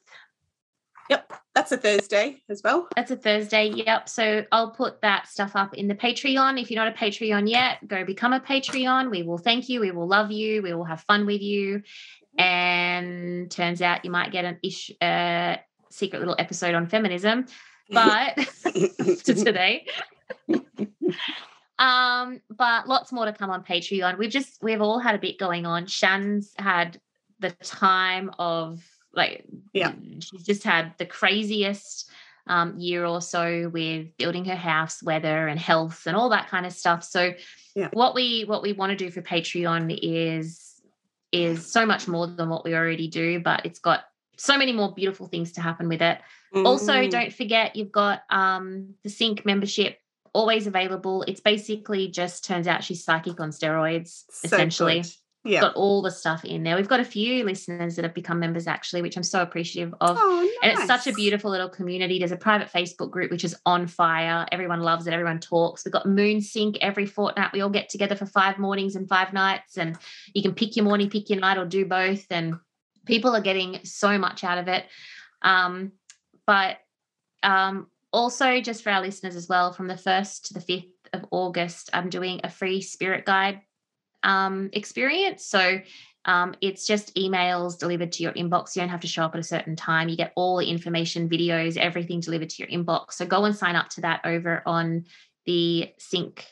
Yep, that's a Thursday as well. That's a Thursday. Yep. So I'll put that stuff up in the Patreon. If you're not a Patreon yet, go become a Patreon. We will thank you. We will love you. We will have fun with you and turns out you might get an ish uh, secret little episode on feminism [LAUGHS] but [LAUGHS] to today. [LAUGHS] Um but lots more to come on patreon. We've just we've all had a bit going on. Shan's had the time of like yeah. she's just had the craziest um, year or so with building her house weather and health and all that kind of stuff. So yeah. what we what we want to do for patreon is is so much more than what we already do, but it's got so many more beautiful things to happen with it. Mm-hmm. Also, don't forget you've got um, the Sync membership always available. It's basically just turns out she's psychic on steroids, so essentially. Good yeah. got all the stuff in there. We've got a few listeners that have become members actually, which I'm so appreciative of. Oh, nice. And it's such a beautiful little community. There's a private Facebook group which is on fire. Everyone loves it. Everyone talks. We've got Moon Sync every fortnight. We all get together for five mornings and five nights, and you can pick your morning, pick your night, or do both. And people are getting so much out of it. Um, but um, also, just for our listeners as well, from the 1st to the 5th of August, I'm doing a free spirit guide um, experience. So um, it's just emails delivered to your inbox. You don't have to show up at a certain time. You get all the information, videos, everything delivered to your inbox. So go and sign up to that over on the sync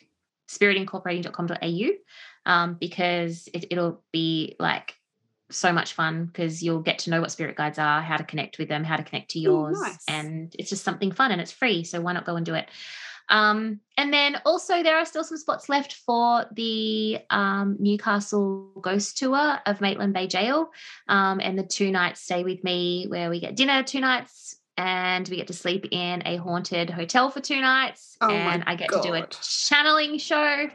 spiritincorporating.com.au um, because it, it'll be like so much fun because you'll get to know what spirit guides are, how to connect with them, how to connect to yours. nice. And it's just something fun and it's free. So why not go and do it? Um, and then also there are still some spots left for the um, Newcastle ghost tour of Maitland Bay Jail. Um, and the two nights stay with me where we get dinner two nights and we get to sleep in a haunted hotel for two nights. Oh and I get to do a channeling show.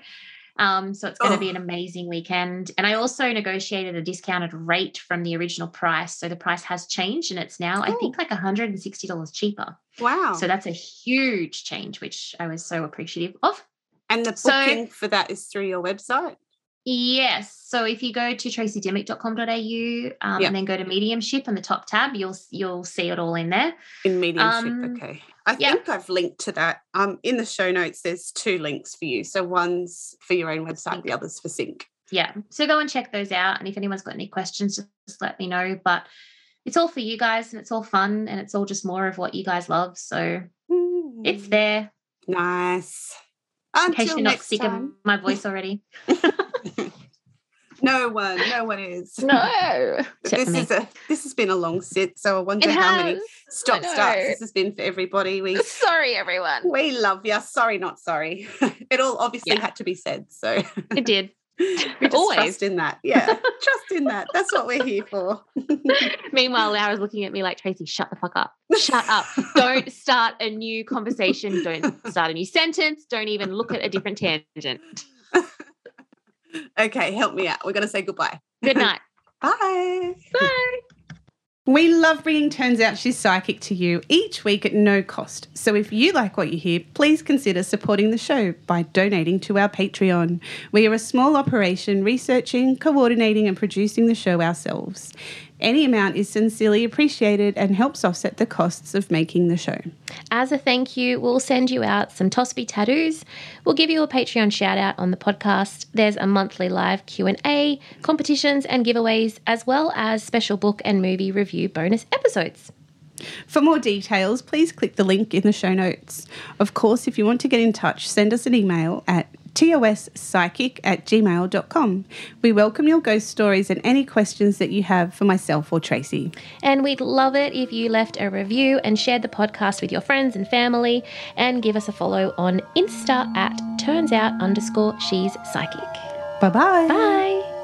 Um, so it's going to Oh. be an amazing weekend. And I also negotiated a discounted rate from the original price. So the price has changed and it's now, I Oh. think, like $160 cheaper. Wow. So that's a huge change, which I was so appreciative of. and the so- booking for that is through your website. Yes. So if you go to tracydimmick.com.au um, Yeah. and then go to mediumship in the top tab, you'll you'll see it all in there. In mediumship, Um, okay. I think I've linked to that. Um, in the show notes, there's two links for you. So one's for your own website, the other's for Sync. Yeah. So go and check those out. And if anyone's got any questions, just, let me know. But it's all for you guys and it's all fun and it's all just more of what you guys love. So it's Mm, there nice. in case you're not sick of my voice already. [LAUGHS] no one, no one is. No. [LAUGHS] This is a this has been a long sit, so I wonder It how many stop starts this has been for everybody. We [LAUGHS] Sorry, everyone. we love you. Sorry, not sorry. [LAUGHS] it all obviously Yeah. had to be said. So It did. we just Always. trust in that. Yeah, trust in that. That's what we're here for. Meanwhile, Laura's looking at me like, Tracy, shut the fuck up. Shut up. Don't start a new conversation. Don't start a new sentence. Don't even look at a different tangent. Okay, help me out. We're going to say goodbye. Good [LAUGHS] night. Bye. Bye. We love bringing Turns Out She's Psychic to you each week at no cost. So if you like what you hear, please consider supporting the show by donating to our Patreon. We are a small operation researching, coordinating, and producing the show ourselves. Any amount is sincerely appreciated and helps offset the costs of making the show. As a thank you, we'll send you out some Tosby tattoos. We'll give you a Patreon shout out on the podcast. There's a monthly live Q&A, competitions and giveaways, as well as special book and movie review bonus episodes. For more details, please click the link in the show notes. Of course, if you want to get in touch, send us an email at tospsychic at gmail.com. We welcome your ghost stories and any questions that you have for myself or Tracy. And we'd love it if you left a review and shared the podcast with your friends and family and give us a follow on Insta at turns out underscore she's psychic. Bye-bye. Bye.